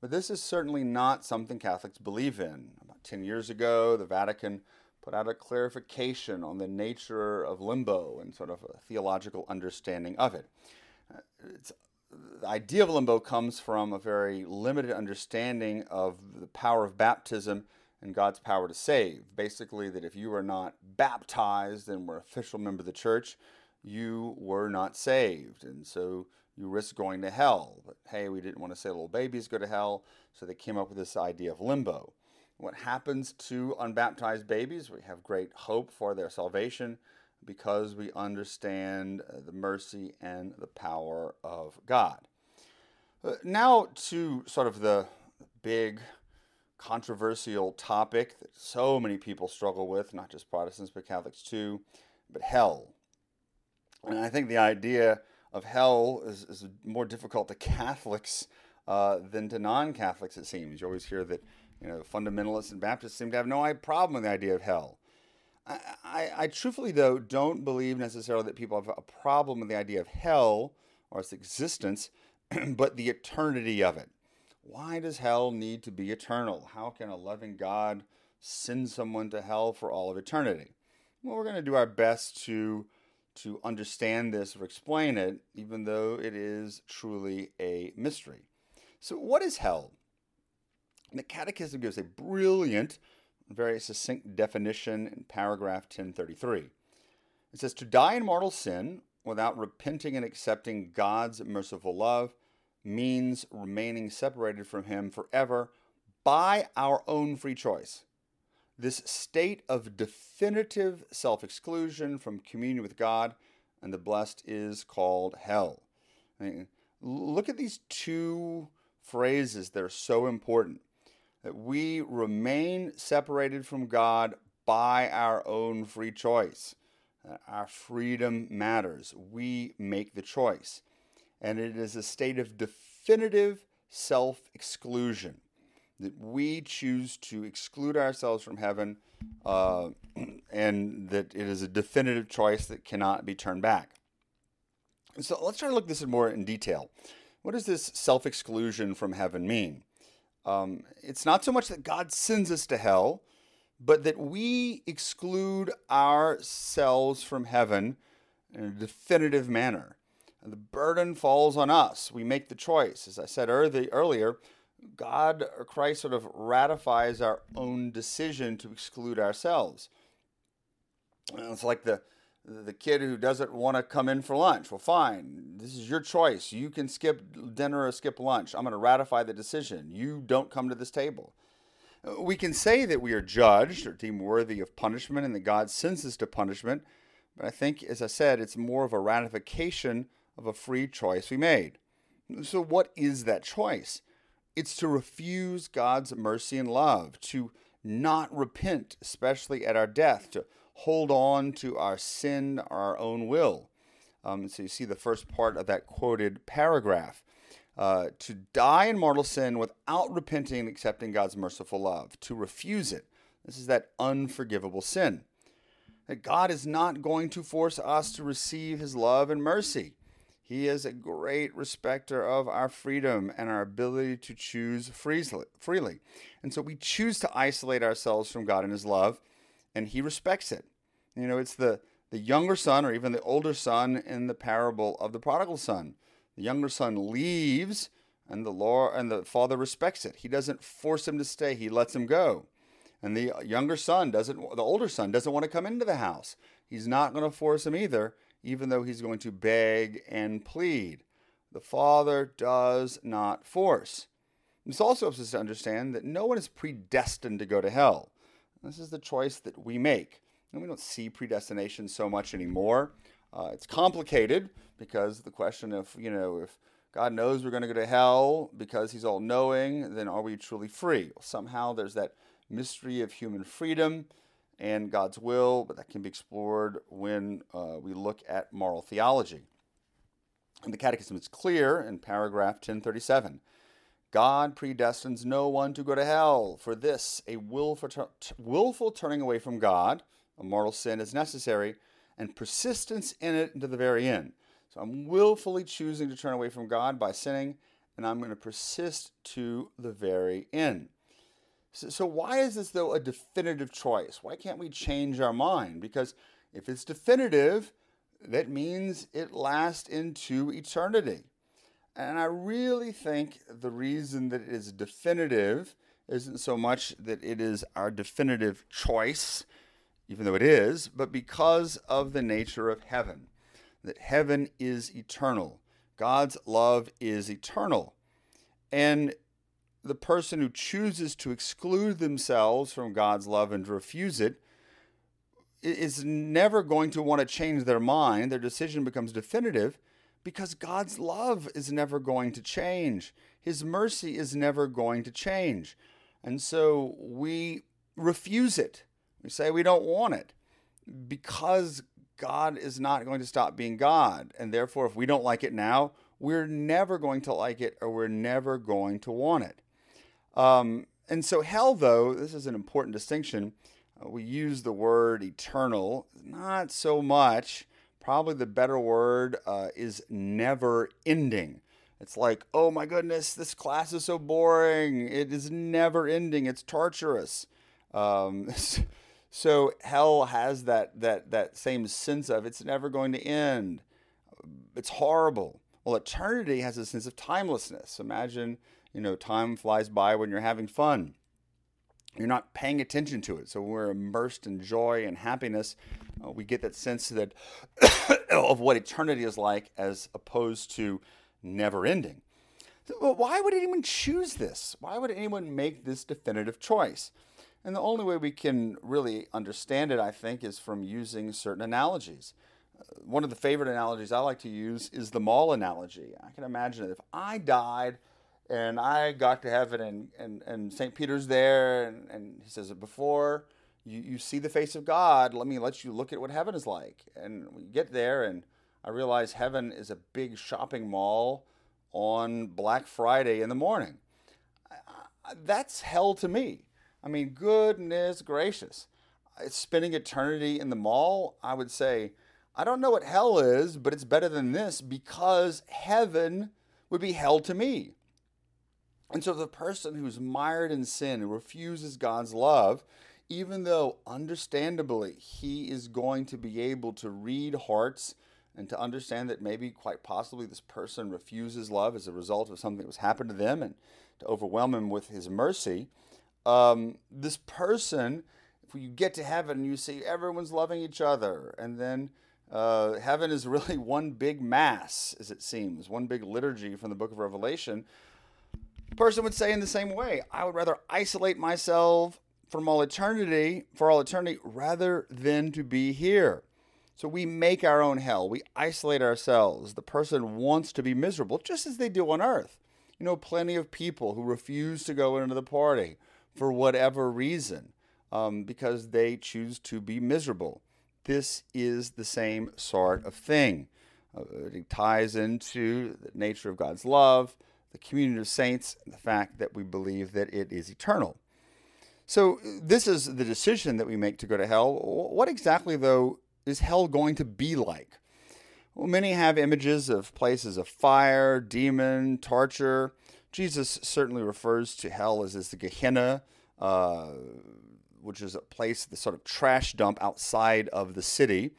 But this is certainly not something Catholics believe in. About 10 years ago, the Vatican put out a clarification on the nature of limbo and sort of a theological understanding of it. Uh, it's, the idea of limbo comes from a very limited understanding of the power of baptism and God's power to save. Basically, that if you were not baptized and were official member of the church, you were not saved. And so you risk going to hell. But hey, we didn't want to say little babies go to hell, so they came up with this idea of limbo. What happens to unbaptized babies? We have great hope for their salvation because we understand uh, the mercy and the power of God. Uh, now, to sort of the big controversial topic that so many people struggle with, not just Protestants, but Catholics too, but hell. And I think the idea of hell is, is more difficult to Catholics uh, than to non Catholics, it seems. You always hear that you know, fundamentalists and Baptists seem to have no problem with the idea of hell. I, I, I truthfully, though, don't believe necessarily that people have a problem with the idea of hell or its existence, but the eternity of it. Why does hell need to be eternal? How can a loving God send someone to hell for all of eternity? Well, we're going to do our best to to understand this or explain it, even though it is truly a mystery. So, what is hell? The Catechism gives a brilliant, very succinct definition in paragraph 1033. It says, To die in mortal sin without repenting and accepting God's merciful love means remaining separated from Him forever by our own free choice. This state of definitive self exclusion from communion with God and the blessed is called hell. I mean, look at these two phrases, they're so important that we remain separated from God by our own free choice. Uh, our freedom matters. We make the choice. And it is a state of definitive self exclusion that we choose to exclude ourselves from heaven, uh, and that it is a definitive choice that cannot be turned back. So let's try to look at this more in detail. What does this self exclusion from heaven mean? Um, it's not so much that God sends us to hell, but that we exclude ourselves from heaven in a definitive manner. And the burden falls on us. We make the choice. As I said earlier, God or Christ sort of ratifies our own decision to exclude ourselves. It's like the the kid who doesn't want to come in for lunch. Well, fine. This is your choice. You can skip dinner or skip lunch. I'm going to ratify the decision. You don't come to this table. We can say that we are judged or deemed worthy of punishment and that God sends us to punishment, but I think, as I said, it's more of a ratification of a free choice we made. So, what is that choice? It's to refuse God's mercy and love, to not repent, especially at our death, to hold on to our sin our own will. Um, so you see the first part of that quoted paragraph. Uh, to die in mortal sin without repenting and accepting God's merciful love, to refuse it. This is that unforgivable sin. That God is not going to force us to receive his love and mercy. He is a great respecter of our freedom and our ability to choose freely. And so we choose to isolate ourselves from God and his love, and he respects it. You know, it's the, the younger son or even the older son in the parable of the prodigal son. The younger son leaves and the Lord and the father respects it. He doesn't force him to stay, he lets him go. And the younger son doesn't, the older son doesn't want to come into the house. He's not going to force him either, even though he's going to beg and plead. The father does not force. This also helps us to understand that no one is predestined to go to hell. This is the choice that we make. And we don't see predestination so much anymore. Uh, it's complicated because the question of, you know, if God knows we're going to go to hell because he's all knowing, then are we truly free? Somehow there's that mystery of human freedom and God's will, but that can be explored when uh, we look at moral theology. And the Catechism is clear in paragraph 1037. God predestines no one to go to hell. For this, a willful, willful turning away from God, a mortal sin, is necessary, and persistence in it into the very end. So I'm willfully choosing to turn away from God by sinning, and I'm going to persist to the very end. So, so, why is this, though, a definitive choice? Why can't we change our mind? Because if it's definitive, that means it lasts into eternity. And I really think the reason that it is definitive isn't so much that it is our definitive choice, even though it is, but because of the nature of heaven that heaven is eternal. God's love is eternal. And the person who chooses to exclude themselves from God's love and refuse it is never going to want to change their mind. Their decision becomes definitive because God's love is never going to change. His mercy is never going to change. And so we refuse it. We say we don't want it because God is not going to stop being God. And therefore, if we don't like it now, we're never going to like it or we're never going to want it. Um, and so, hell, though, this is an important distinction. Uh, we use the word eternal, not so much. Probably the better word uh, is never ending. It's like, oh my goodness, this class is so boring. It is never ending. It's torturous. Um, So hell has that that that same sense of it's never going to end. It's horrible. Well, eternity has a sense of timelessness. Imagine, you know, time flies by when you're having fun. You're not paying attention to it. So when we're immersed in joy and happiness. Uh, we get that sense that of what eternity is like as opposed to never ending. So, why would anyone choose this? Why would anyone make this definitive choice? And the only way we can really understand it, I think, is from using certain analogies. Uh, one of the favorite analogies I like to use is the mall analogy. I can imagine that if I died and I got to heaven and, and, and St. Peter's there, and, and he says, Before you, you see the face of God, let me let you look at what heaven is like. And we get there, and I realize heaven is a big shopping mall on Black Friday in the morning. That's hell to me. I mean, goodness gracious. Spending eternity in the mall, I would say, I don't know what hell is, but it's better than this because heaven would be hell to me. And so the person who's mired in sin and refuses God's love, even though understandably he is going to be able to read hearts and to understand that maybe quite possibly this person refuses love as a result of something that was happened to them and to overwhelm him with his mercy, um, this person, if you get to heaven you see everyone's loving each other, and then uh, heaven is really one big mass, as it seems, one big liturgy from the book of Revelation. Person would say in the same way, I would rather isolate myself from all eternity, for all eternity, rather than to be here. So we make our own hell. We isolate ourselves. The person wants to be miserable, just as they do on earth. You know, plenty of people who refuse to go into the party for whatever reason um, because they choose to be miserable. This is the same sort of thing. Uh, it ties into the nature of God's love, the community of saints, and the fact that we believe that it is eternal. So, this is the decision that we make to go to hell. What exactly, though, is hell going to be like? Well, many have images of places of fire, demon, torture. Jesus certainly refers to hell as, as the Gehenna, uh, which is a place, the sort of trash dump outside of the city.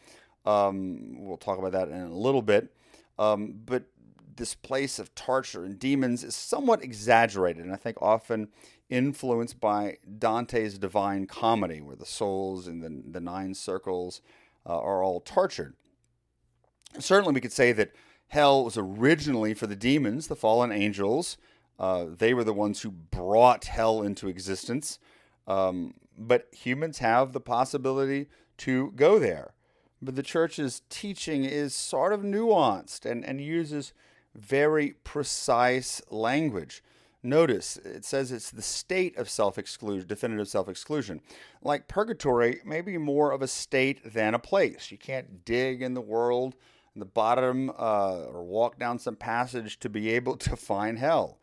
Um, we'll talk about that in a little bit. Um, but this place of torture and demons is somewhat exaggerated, and I think often influenced by Dante's Divine Comedy, where the souls in the, the nine circles uh, are all tortured. Certainly, we could say that hell was originally for the demons, the fallen angels. Uh, they were the ones who brought hell into existence. Um, but humans have the possibility to go there. But the church's teaching is sort of nuanced and, and uses very precise language. Notice it says it's the state of self exclusion, definitive self exclusion. Like purgatory, maybe more of a state than a place. You can't dig in the world, in the bottom, uh, or walk down some passage to be able to find hell.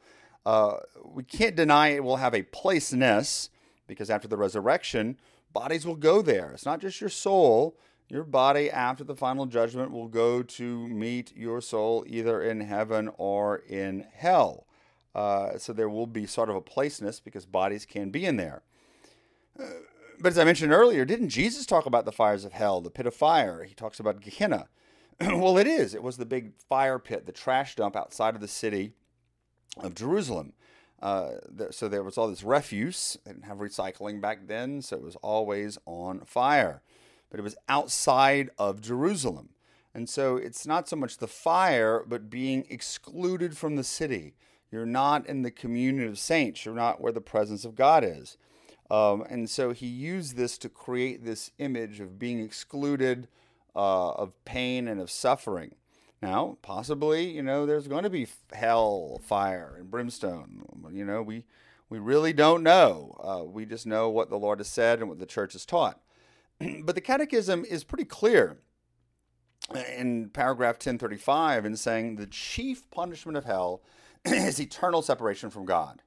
Uh, we can't deny it will have a placeness because after the resurrection, bodies will go there. It's not just your soul. Your body, after the final judgment, will go to meet your soul either in heaven or in hell. Uh, so there will be sort of a placeness because bodies can be in there. Uh, but as I mentioned earlier, didn't Jesus talk about the fires of hell, the pit of fire? He talks about Gehenna. well, it is. It was the big fire pit, the trash dump outside of the city of Jerusalem. Uh, so there was all this refuse. They didn't have recycling back then, so it was always on fire. But it was outside of Jerusalem. And so it's not so much the fire, but being excluded from the city. You're not in the communion of saints. You're not where the presence of God is. Um, and so he used this to create this image of being excluded, uh, of pain, and of suffering. Now, possibly, you know, there's going to be hell, fire, and brimstone. You know, we we really don't know. Uh, we just know what the Lord has said and what the church has taught. but the Catechism is pretty clear uh, in paragraph 1035 in saying the chief punishment of hell is eternal separation from God,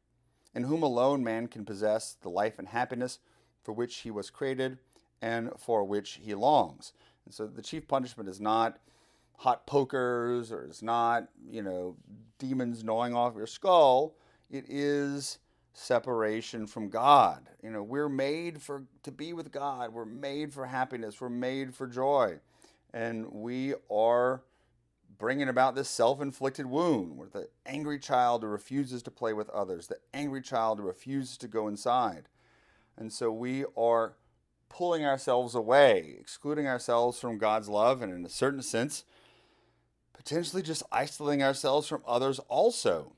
in whom alone man can possess the life and happiness for which he was created and for which he longs. And so the chief punishment is not hot pokers or it's not, you know, demons gnawing off your skull. It is separation from God. You know, we're made for to be with God. We're made for happiness. We're made for joy. And we are bringing about this self-inflicted wound where the angry child who refuses to play with others, the angry child who refuses to go inside. And so we are pulling ourselves away, excluding ourselves from God's love and in a certain sense potentially just isolating ourselves from others also.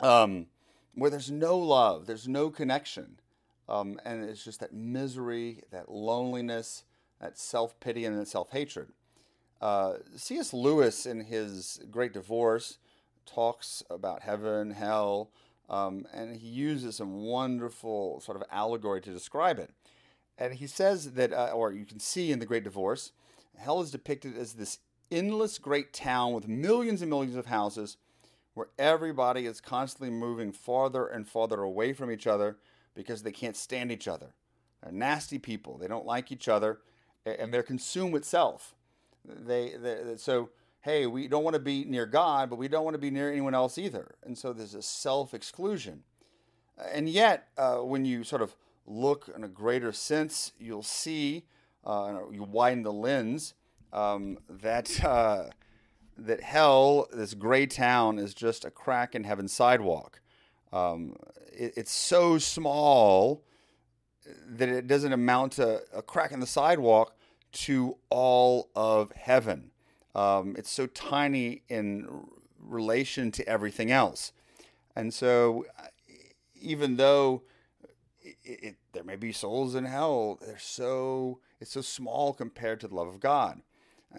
Um, where there's no love, there's no connection. Um, and it's just that misery, that loneliness, that self pity, and that self hatred. Uh, C.S. Lewis, in his Great Divorce, talks about heaven, hell, um, and he uses some wonderful sort of allegory to describe it. And he says that, uh, or you can see in The Great Divorce, hell is depicted as this endless great town with millions and millions of houses where everybody is constantly moving farther and farther away from each other because they can't stand each other. They're nasty people. They don't like each other and they're consumed with self. They, they so hey, we don't want to be near God, but we don't want to be near anyone else either. And so there's a self exclusion. And yet, uh, when you sort of look in a greater sense, you'll see, uh, you widen the lens, um, that uh, that hell, this gray town, is just a crack in heaven's sidewalk. Um, it, it's so small that it doesn't amount to a crack in the sidewalk to all of heaven. Um, it's so tiny in relation to everything else. And so, even though it, it, there may be souls in hell, they're so it's so small compared to the love of God.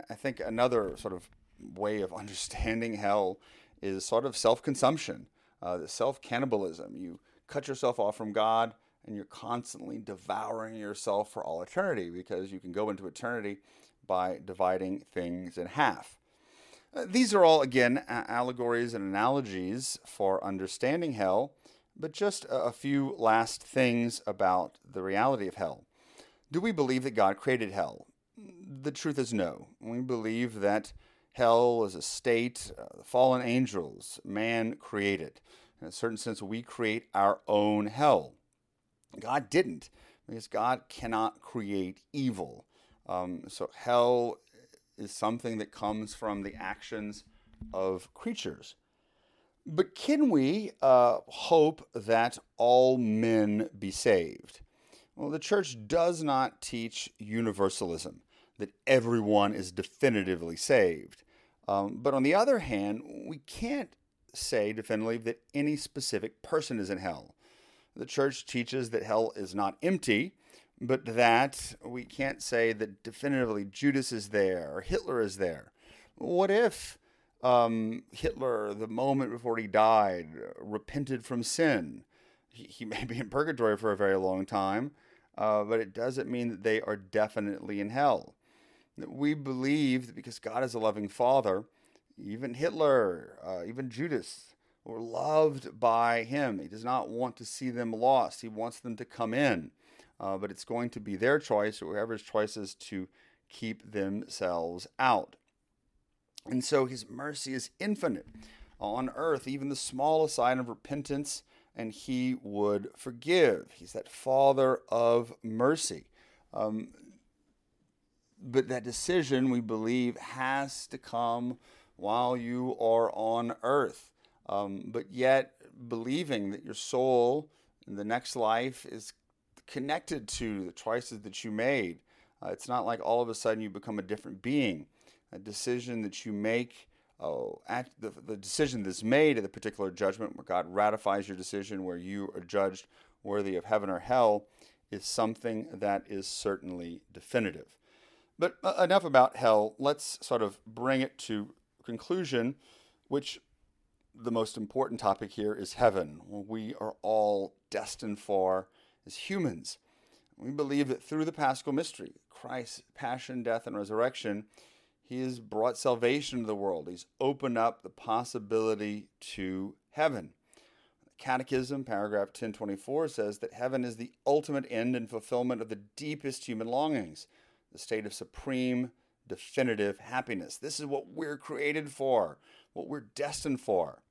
I think another sort of way of understanding hell is sort of self consumption, uh, the self cannibalism. You cut yourself off from God and you're constantly devouring yourself for all eternity because you can go into eternity by dividing things in half. Uh, these are all, again, allegories and analogies for understanding hell, but just a few last things about the reality of hell. Do we believe that God created hell? the truth is no. We believe that hell is a state, uh, fallen angels, man created. In a certain sense, we create our own hell. God didn't, because God cannot create evil. Um, so hell is something that comes from the actions of creatures. But can we uh, hope that all men be saved? Well, the church does not teach universalism, that everyone is definitively saved. Um, but on the other hand, we can't say definitively that any specific person is in hell. The church teaches that hell is not empty, but that we can't say that definitively Judas is there or Hitler is there. What if um, Hitler, the moment before he died, repented from sin? He, he, may be in purgatory for a very long time, uh, but it doesn't mean that they are definitely in hell. We believe that because God is a loving Father, even Hitler, uh, even Judas, were loved by Him. He does not want to see them lost, He wants them to come in. Uh, but it's going to be their choice, or whoever's choice is to keep themselves out. And so His mercy is infinite on earth, even the smallest sign of repentance, and He would forgive. He's that Father of mercy. Um, but that decision, we believe, has to come while you are on earth. Um, but yet, believing that your soul in the next life is connected to the choices that you made. Uh, it's not like all of a sudden you become a different being. A decision that you make, oh, at the, the decision that's made at the particular judgment where God ratifies your decision, where you are judged worthy of heaven or hell, is something that is certainly definitive. But uh, enough about hell. Let's sort of bring it to conclusion, which the most important topic here is heaven. We are all destined for as humans. We believe that through the paschal mystery, Christ's passion, death, and resurrection, he has brought salvation to the world. He's opened up the possibility to heaven. Catechism, paragraph 1024, says that heaven is the ultimate end and fulfillment of the deepest human longings, the state of supreme, definitive happiness. This is what we're created for, what we're destined for.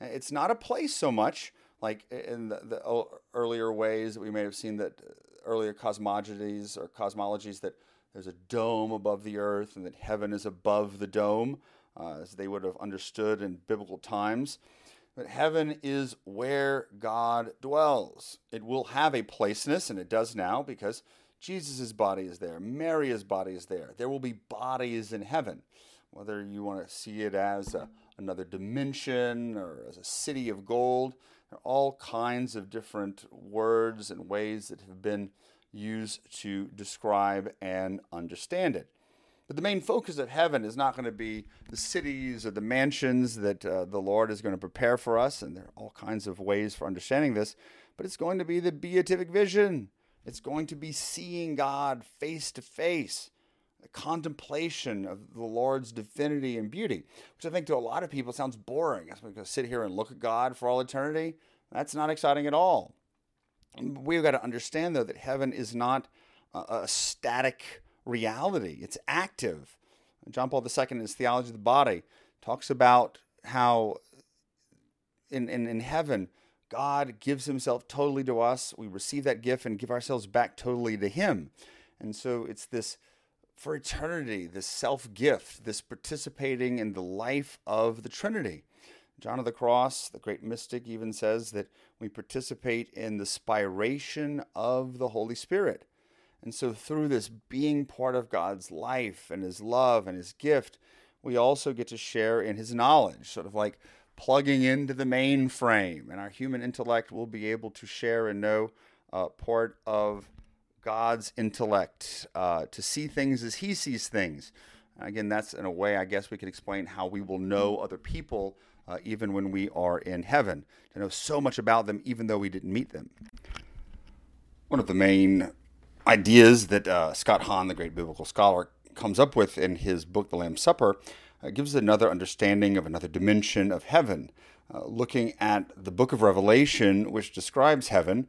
It's not a place so much like in the, the earlier ways that we may have seen that uh, earlier cosmologies or cosmologies that there's a dome above the earth and that heaven is above the dome, uh, as they would have understood in biblical times. But heaven is where God dwells. It will have a placeness, and it does now because Jesus' body is there, Mary's body is there. There will be bodies in heaven. Whether you want to see it as a, another dimension or as a city of gold, there are all kinds of different words and ways that have been used to describe and understand it. But the main focus of heaven is not going to be the cities or the mansions that uh, the Lord is going to prepare for us, and there are all kinds of ways for understanding this, but it's going to be the beatific vision. It's going to be seeing God face to face, the contemplation of the Lord's divinity and beauty, which I think to a lot of people sounds boring. I'm going to sit here and look at God for all eternity. That's not exciting at all. We've got to understand, though, that heaven is not a, a static reality, it's active. John Paul II, in his Theology of the Body, talks about how in, in, in heaven, God gives himself totally to us. We receive that gift and give ourselves back totally to him. And so it's this for eternity, this self gift, this participating in the life of the Trinity. John of the Cross, the great mystic, even says that we participate in the spiration of the Holy Spirit. And so, through this being part of God's life and His love and His gift, we also get to share in His knowledge, sort of like plugging into the mainframe. And our human intellect will be able to share and know uh, part of God's intellect, uh, to see things as He sees things. Again, that's in a way, I guess we could explain how we will know other people uh, even when we are in heaven, to know so much about them, even though we didn't meet them. One of the main ideas that uh, Scott Hahn, the great biblical scholar, comes up with in his book, The Lamb's Supper, uh, gives another understanding of another dimension of heaven, uh, looking at the book of Revelation, which describes heaven,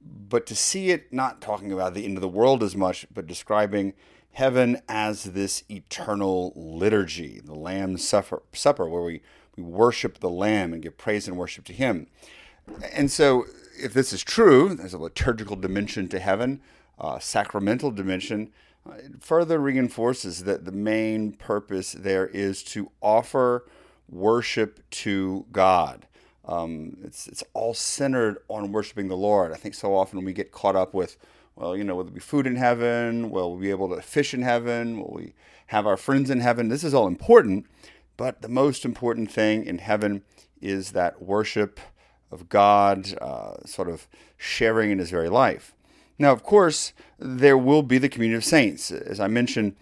but to see it not talking about the end of the world as much, but describing heaven as this eternal liturgy, the Lamb's Supper, supper where we we worship the Lamb and give praise and worship to Him. And so, if this is true, there's a liturgical dimension to heaven, a sacramental dimension. It further reinforces that the main purpose there is to offer worship to God. Um, it's, it's all centered on worshiping the Lord. I think so often we get caught up with, well, you know, will there be food in heaven? Will we be able to fish in heaven? Will we have our friends in heaven? This is all important, but the most important thing in heaven is that worship of God, uh, sort of sharing in his very life. Now, of course, there will be the community of saints. As I mentioned,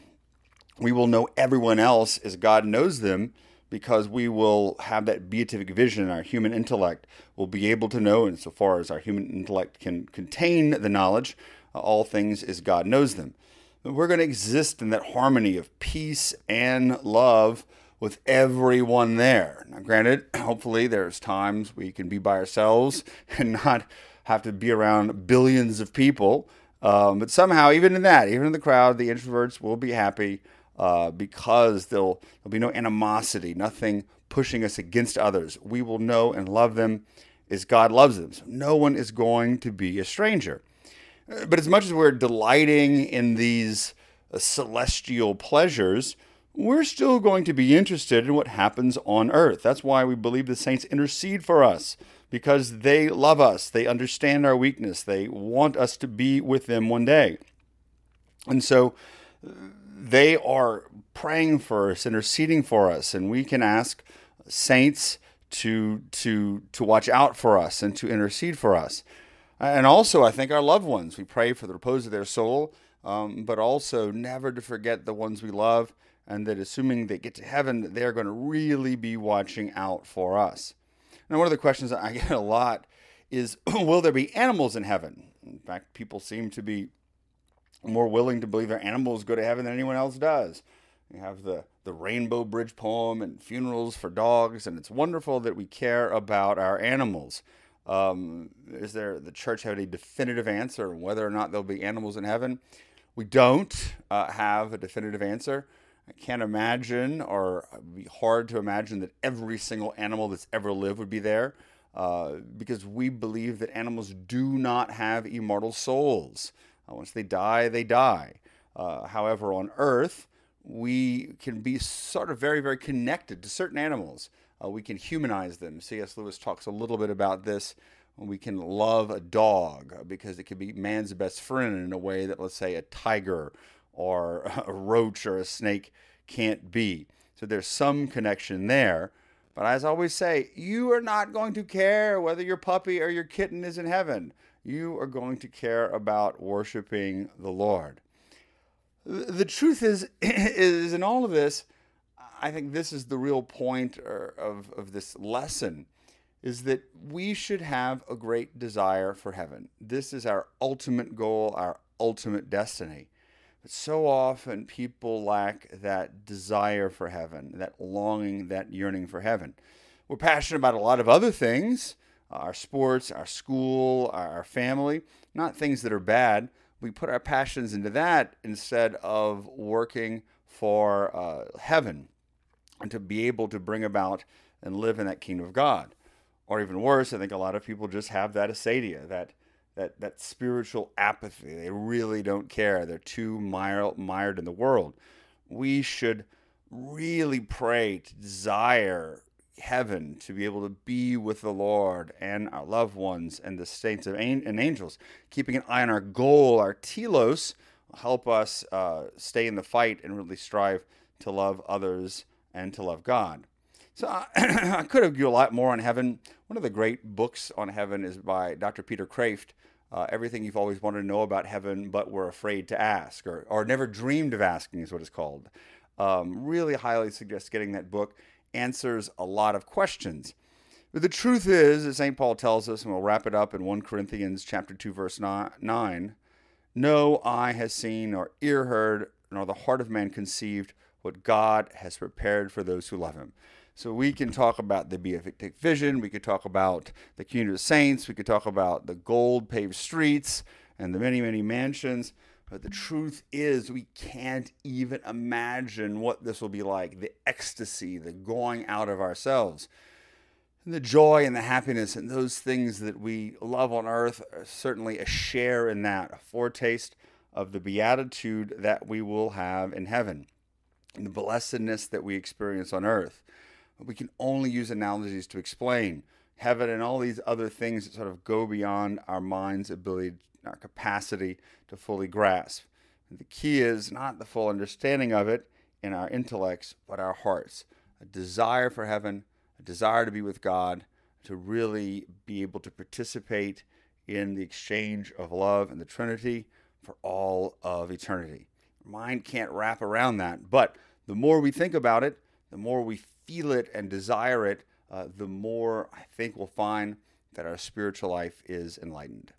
we will know everyone else as God knows them because we will have that beatific vision. Our human intellect will be able to know, insofar as our human intellect can contain the knowledge, uh, all things as God knows them. We're going to exist in that harmony of peace and love with everyone there. Now, granted, hopefully there's times we can be by ourselves and not have to be around billions of people. Um, but somehow, even in that, even in the crowd, the introverts will be happy uh, because there'll, there'll be no animosity, nothing pushing us against others. We will know and love them as God loves them. So no one is going to be a stranger. Uh, but as much as we're delighting in these uh, celestial pleasures, we're still going to be interested in what happens on earth. That's why we believe the saints intercede for us because they love us, they understand our weakness, they want us to be with them one day. And so they are praying for us, interceding for us, and we can ask saints to to to watch out for us and to intercede for us. And also, I think our loved ones. We pray for the repose of their soul, um, but also never to forget the ones we love, and that assuming they get to heaven, they're going to really be watching out for us. Now, one of the questions I get a lot is, will there be animals in heaven? In fact, people seem to be more willing to believe their animals go to heaven than anyone else does. You have the, the Rainbow Bridge poem and funerals for dogs, and it's wonderful that we care about our animals. Um, is there the church have a definitive answer whether or not there'll be animals in heaven? We don't uh, have a definitive answer. I can't imagine, or be hard to imagine that every single animal that's ever lived would be there, uh, because we believe that animals do not have immortal souls. Uh, once they die, they die. Uh, however, on Earth, we can be sort of very, very connected to certain animals. Uh, we can humanize them. C.S. Lewis talks a little bit about this. We can love a dog because it can be man's best friend in a way that, let's say, a tiger or a roach or a snake can't be. So there's some connection there. But as I always say, you are not going to care whether your puppy or your kitten is in heaven you are going to care about worshiping the Lord. The truth is, is in all of this, I think this is the real point er, of, of this lesson is that we should have a great desire for heaven. This is our ultimate goal, our ultimate destiny. So often people lack that desire for heaven, that longing, that yearning for heaven. We're passionate about a lot of other things, our sports, our school, our family, not things that are bad. We put our passions into that instead of working for uh, heaven and to be able to bring about and live in that kingdom of God. Or even worse, I think a lot of people just have that acedia, that that that spiritual apathy. They really don't care. They're too mired, mired in the world. We should really pray to desire heaven to be able to be with the Lord and our loved ones and the saints and angels. Keeping an eye on our goal, our telos, help us uh, stay in the fight and really strive to love others and to love God. So I, I could have given a lot more on heaven. One of the great books on heaven is by Dr. Peter Kreeft. Uh, everything you've always wanted to know about heaven, but were afraid to ask, or, or never dreamed of asking, is what it's called. Um, really highly suggest getting that book answers a lot of questions. But the truth is, as St. Paul tells us, and we'll wrap it up in 1 Corinthians chapter 2, verse 9, no eye has seen, or ear heard, nor the heart of man conceived what God has prepared for those who love him. So we can talk about the beatific vision, we could talk about the community of saints, we could talk about the gold paved streets and the many, many mansions. But the truth is, we can't even imagine what this will be like the ecstasy, the going out of ourselves. And the joy and the happiness and those things that we love on earth are certainly a share in that, a foretaste of the beatitude that we will have in heaven, and the blessedness that we experience on earth. We can only use analogies to explain heaven and all these other things that sort of go beyond our mind's ability, our capacity to fully grasp. And the key is not the full understanding of it in our intellects, but our hearts. A desire for heaven, a desire to be with God, to really be able to participate in the exchange of love and the Trinity for all of eternity. mind can't wrap around that, but the more we think about it, the more we feel it and desire it, uh, the more I think we'll find that our spiritual life is enlightened.